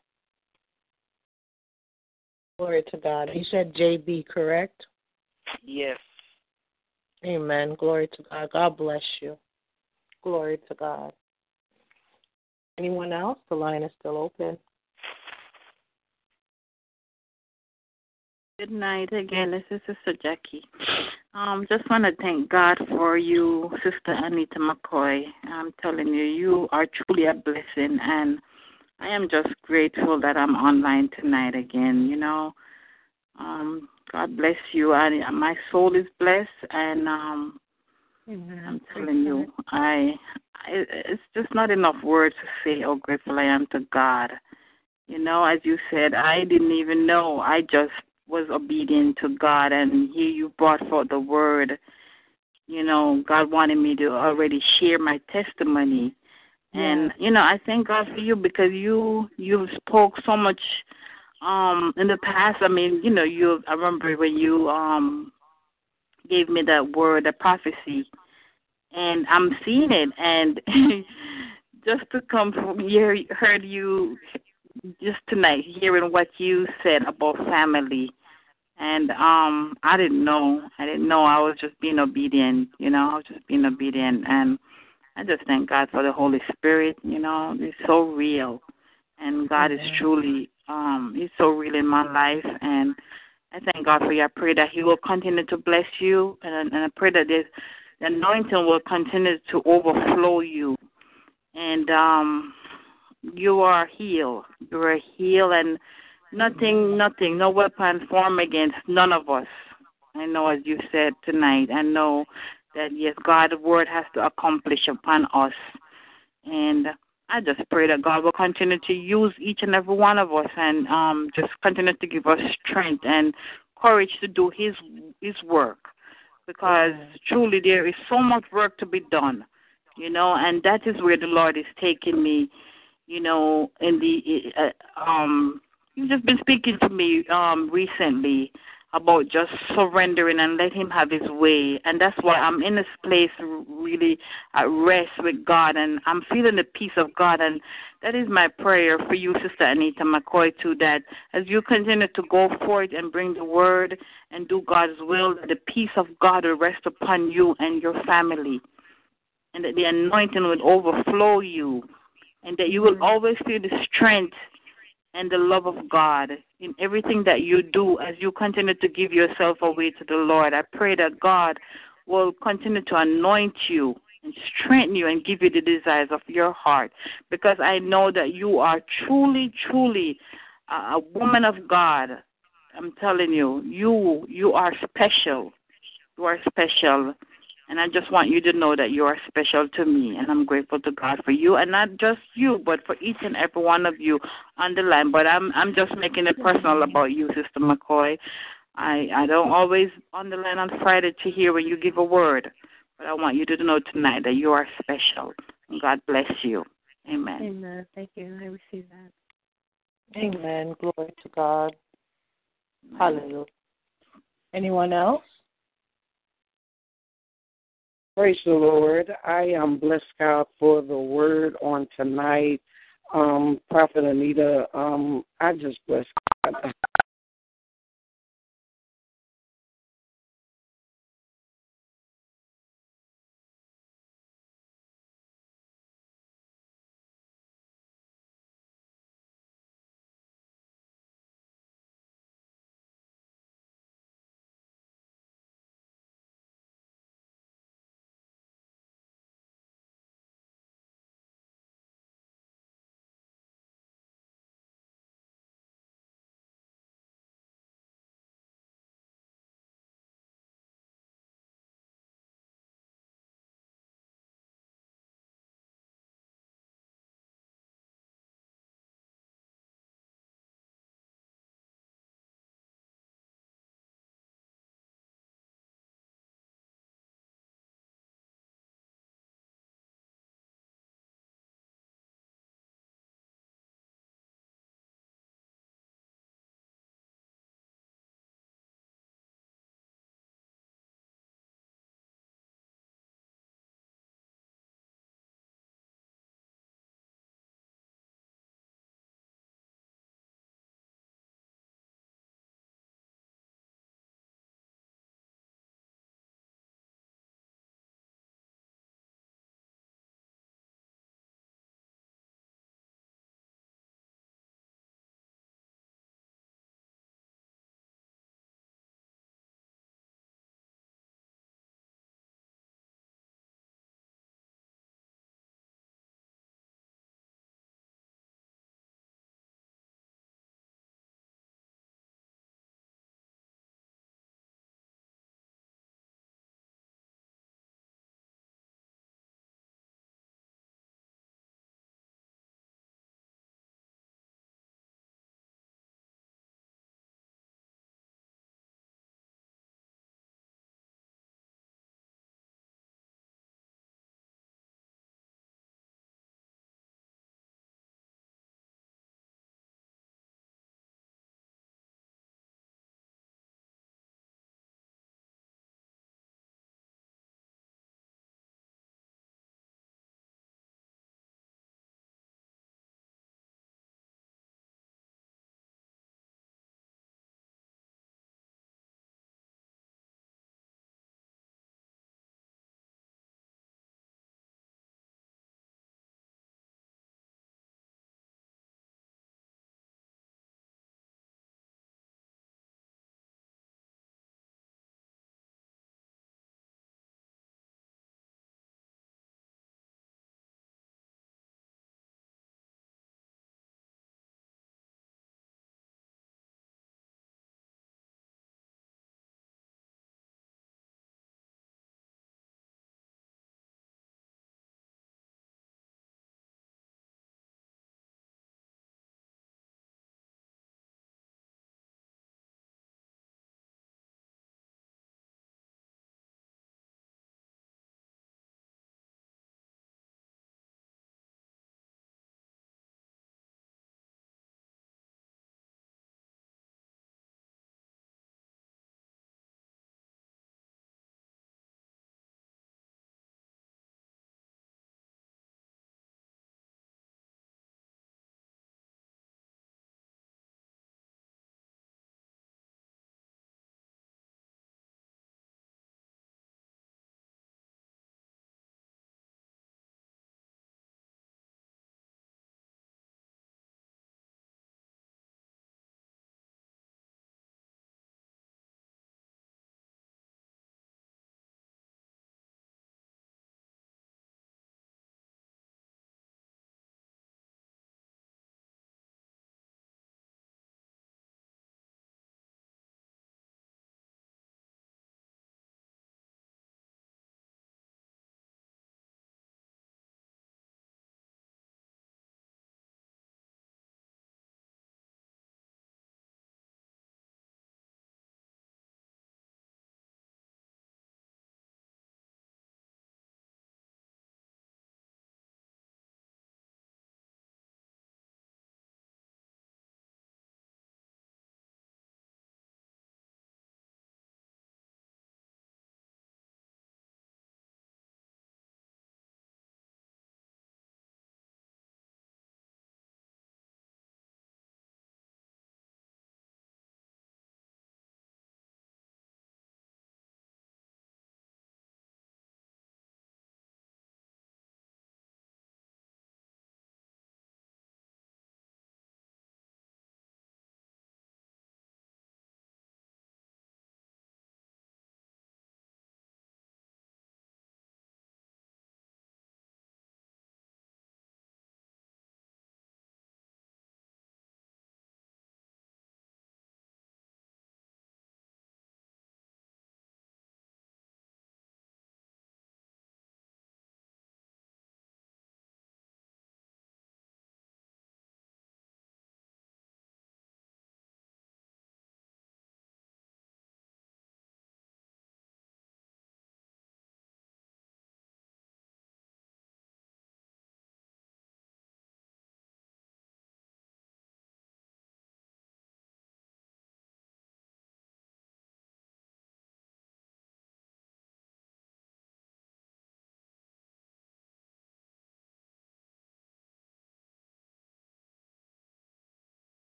Glory to God. You said JB, correct? Yes. Amen. Glory to God. God bless you. Glory to God. Anyone else? The line is still open. Good night again. This is Sister Jackie. Um, just want to thank God for you, Sister Anita McCoy. I'm telling you, you are truly a blessing, and I am just grateful that I'm online tonight again. You know, um, God bless you. and my soul is blessed, and um, I'm telling you, I, I it's just not enough words to say how grateful I am to God. You know, as you said, I didn't even know. I just was obedient to God, and here you brought forth the word. You know, God wanted me to already share my testimony, and you know, I thank God for you because you you spoke so much um in the past. I mean, you know, you I remember when you um gave me that word, that prophecy, and I'm seeing it, and [LAUGHS] just to come from here, heard you just tonight hearing what you said about family. And um I didn't know. I didn't know. I was just being obedient, you know, I was just being obedient. And I just thank God for the Holy Spirit, you know, it's so real. And God is truly um He's so real in my life and I thank God for you. I pray that He will continue to bless you and, and I pray that this the anointing will continue to overflow you. And um you are healed. You are healed, and nothing, nothing, no weapon formed against none of us. I know, as you said tonight, I know that yes, God's word has to accomplish upon us, and I just pray that God will continue to use each and every one of us, and um, just continue to give us strength and courage to do His His work, because truly there is so much work to be done, you know, and that is where the Lord is taking me you know, in the uh, um, you've just been speaking to me um recently about just surrendering and let Him have His way, and that's why I'm in this place really at rest with God, and I'm feeling the peace of God, and that is my prayer for you, Sister Anita McCoy, too. That as you continue to go forth and bring the Word and do God's will, that the peace of God will rest upon you and your family, and that the anointing will overflow you and that you will always feel the strength and the love of God in everything that you do as you continue to give yourself away to the Lord. I pray that God will continue to anoint you and strengthen you and give you the desires of your heart because I know that you are truly, truly a woman of God. I'm telling you, you you are special. You are special. And I just want you to know that you are special to me, and I'm grateful to God for you, and not just you, but for each and every one of you on the line. But I'm I'm just making it personal about you, Sister McCoy. I I don't always on the line on Friday to hear when you give a word, But I want you to know tonight that you are special. And God bless you. Amen. Amen. Thank you. I receive that. Amen. Glory to God. Hallelujah. Anyone else? Praise the Lord. I am blessed God for the word on tonight. Um, Prophet Anita, um, I just bless God.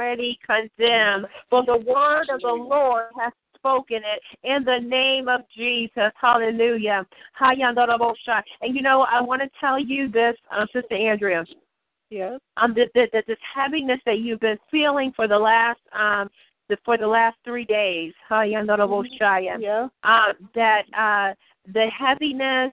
Already condemned. For the word of the Lord has spoken it in the name of Jesus. Hallelujah. And you know, I want to tell you this, uh, Sister Andrea. Yes. Um, that, that, the, this heaviness that you've been feeling for the last um the, for the last three days. Hayandarabosha. Yeah. Uh, that uh the heaviness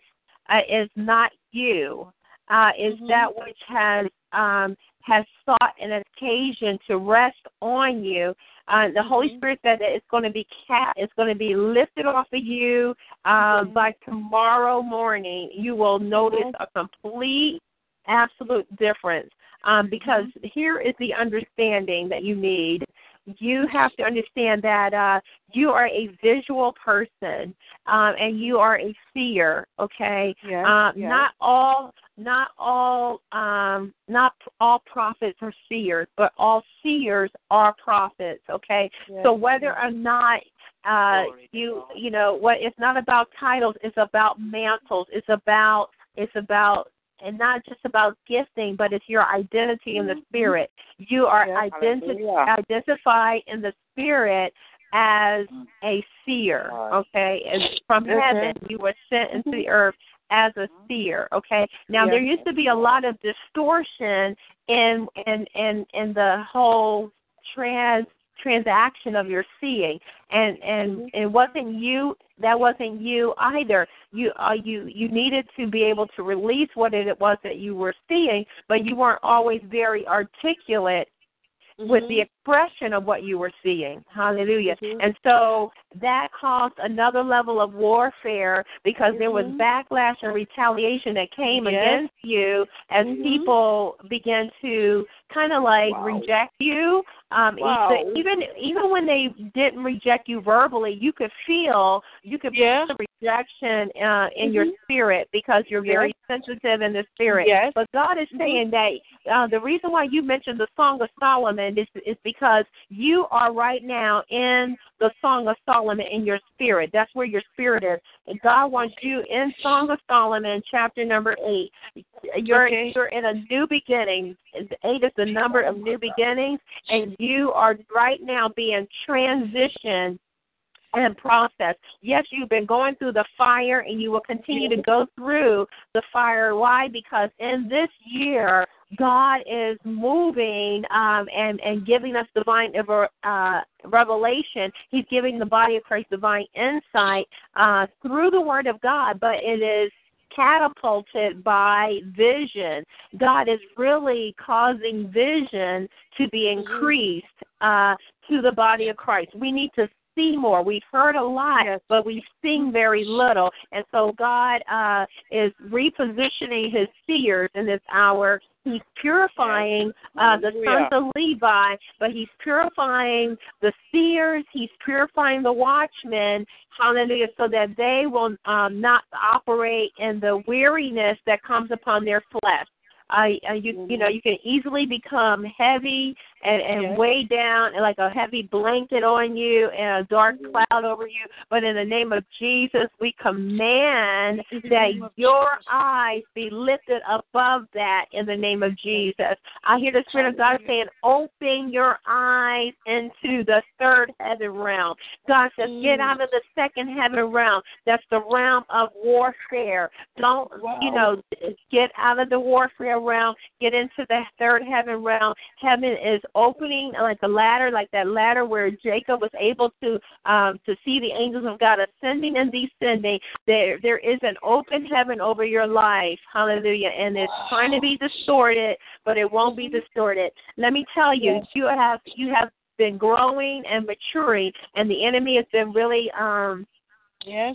uh, is not you. Uh, is that which has um, has sought an occasion to rest on you. Uh, the Holy Spirit said that it's going to be cat, it's going to be lifted off of you uh, by tomorrow morning. You will notice a complete, absolute difference. Um, because here is the understanding that you need. You have to understand that uh, you are a visual person um, and you are a seer. Okay, Yes, um, yes. not all not all um not all prophets are seers but all seers are prophets okay? Yes, so whether or not uh you you know what it's not about titles it's about mantles it's about it's about and not just about gifting but it's your identity in the spirit. You are Yes, identi- identified in the spirit as a seer okay? And from Mhm. heaven you were sent into the earth as a mm-hmm. seer okay? Now Yes. there used to be a lot of distortion in in in in the whole trans transaction of your seeing. And and mm-hmm. it wasn't you that wasn't you either. You uh, you you needed to be able to release what it was that you were seeing but you weren't always very articulate with the mm-hmm. Expression of what you were seeing. Hallelujah. And so that caused another level of warfare because there was backlash and retaliation that came Yes. against you as people began to kind of like reject you. Um, Wow. even even when they didn't reject you verbally, you could feel you could feel the rejection uh, in your spirit because you're very sensitive in the spirit. Yes. But God is saying that uh, the reason why you mentioned the Song of Solomon is is because you are right now in the Song of Solomon in your spirit. That's where your spirit is. And God wants you in Song of Solomon, chapter number eight. You're Okay. you're in a new beginning. Eight is the number of new beginnings, and you are right now being transitioned and process. Yes, you've been going through the fire and you will continue to go through the fire. Why? Because in this year, God is moving um, and, and giving us divine uh, revelation. He's giving the body of Christ divine insight uh, through the Word of God, but it is catapulted by vision. God is really causing vision to be increased uh, to the body of Christ. We need to see more. We've heard a lot, but we've seen very little. And so God uh, is repositioning his seers in this hour. He's purifying uh, the sons of Levi, but he's purifying the seers. He's purifying the watchmen. Hallelujah, so that they will um, not operate in the weariness that comes upon their flesh. Uh, you you know you can easily become heavy and and Yes. weighed down and like a heavy blanket on you and a dark cloud over you. But in the name of Jesus, we command that your eyes be lifted above that in the name of Jesus. I hear the Spirit of God saying, "Open your eyes into the third heaven realm." God says, "Get out of the second heaven realm. That's the realm of warfare. Don't you know? Get out of the warfare realm. Get into the third heaven realm. Heaven is opening like a ladder, like that ladder where Jacob was able to um to see the angels of God ascending and descending. There there is an open heaven over your life. Hallelujah. And it's trying to be distorted, but it won't be distorted. Let me tell you, you have you have been growing and maturing and the enemy has been really um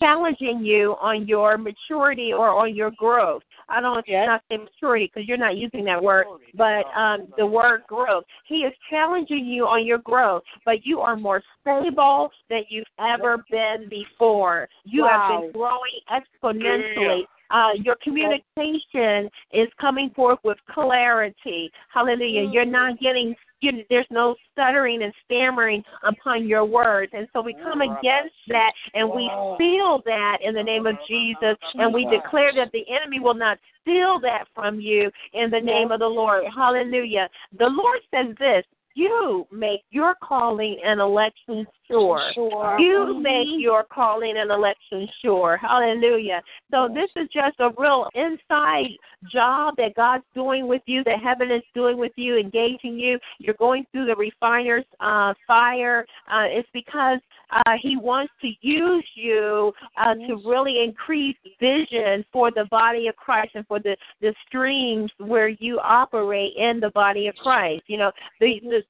challenging you on your maturity or on your growth. I don't want to not say maturity because you're not using that word, but um, the word growth. He is challenging you on your growth, but you are more stable than you've ever been before. You have been growing exponentially. Uh, your communication is coming forth with clarity. Hallelujah. You're not getting, you, there's no stuttering and stammering upon your words. And so we come against that and we seal that in the name of Jesus. And we declare that the enemy will not steal that from you in the name of the Lord. Hallelujah. The Lord says this you make your calling and election sure. Sure. You Mhm. make your calling and election sure. Hallelujah. So this is just a real inside job that God's doing with you, that heaven is doing with you, engaging you. You're going through the refiner's uh, fire. Uh, it's because uh, He wants to use you uh, to really increase vision for the body of Christ and for the the streams where you operate in the body of Christ. You know, the the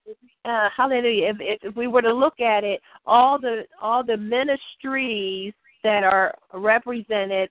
uh, hallelujah. If if we were to look at it, all the all the ministries that are represented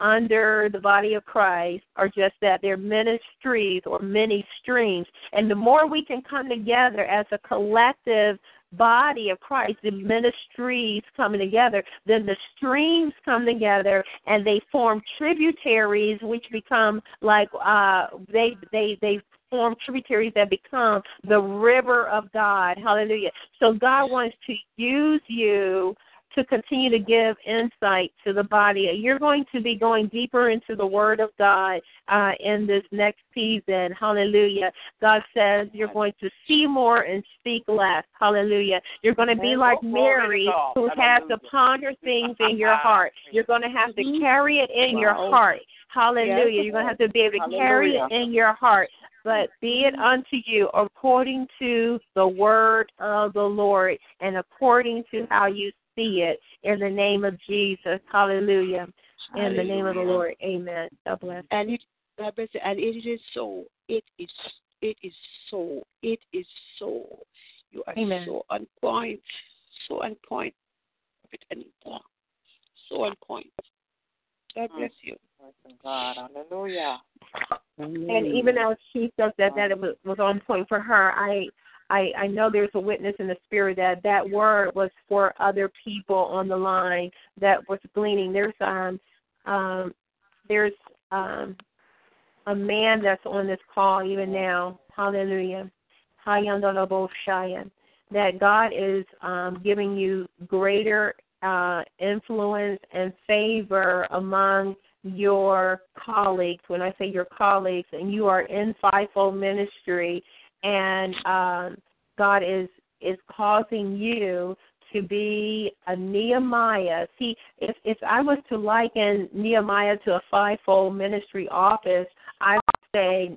under the body of Christ are just that they're ministries or many streams. And the more we can come together as a collective body of Christ, the ministries coming together, then the streams come together and they form tributaries which become like uh they they they form tributaries that become the river of God. Hallelujah. So God wants to use you to continue to give insight to the body. You're going to be going deeper into the Word of God uh, in this next season. Hallelujah. God says you're going to see more and speak less. Hallelujah. You're going to be like Mary, who has to ponder things in your [LAUGHS] heart. You're going to have to carry it in your heart. Hallelujah. You're going to have to be able to carry it in your heart. But be it unto you according to the word of the Lord and according to how you see it in the name of Jesus. Hallelujah. In the name of the Lord. Amen. God bless. And it, God bless you. and it is so. It is. It is so. It is so. You are Amen. so on point. So on point. Prophet Anita. So on point. God mm. bless you. God, hallelujah. And even as she said that that it was, was on point for her, I I I know there's a witness in the spirit that that word was for other people on the line that was gleaning. There's um um there's um a man that's on this call even now. Hallelujah. That God is um giving you greater uh influence and favor among your colleagues. When I say your colleagues, and you are in fivefold ministry, and um, God is is causing you to be a Nehemiah. See, if if I was to liken Nehemiah to a fivefold ministry office, I would say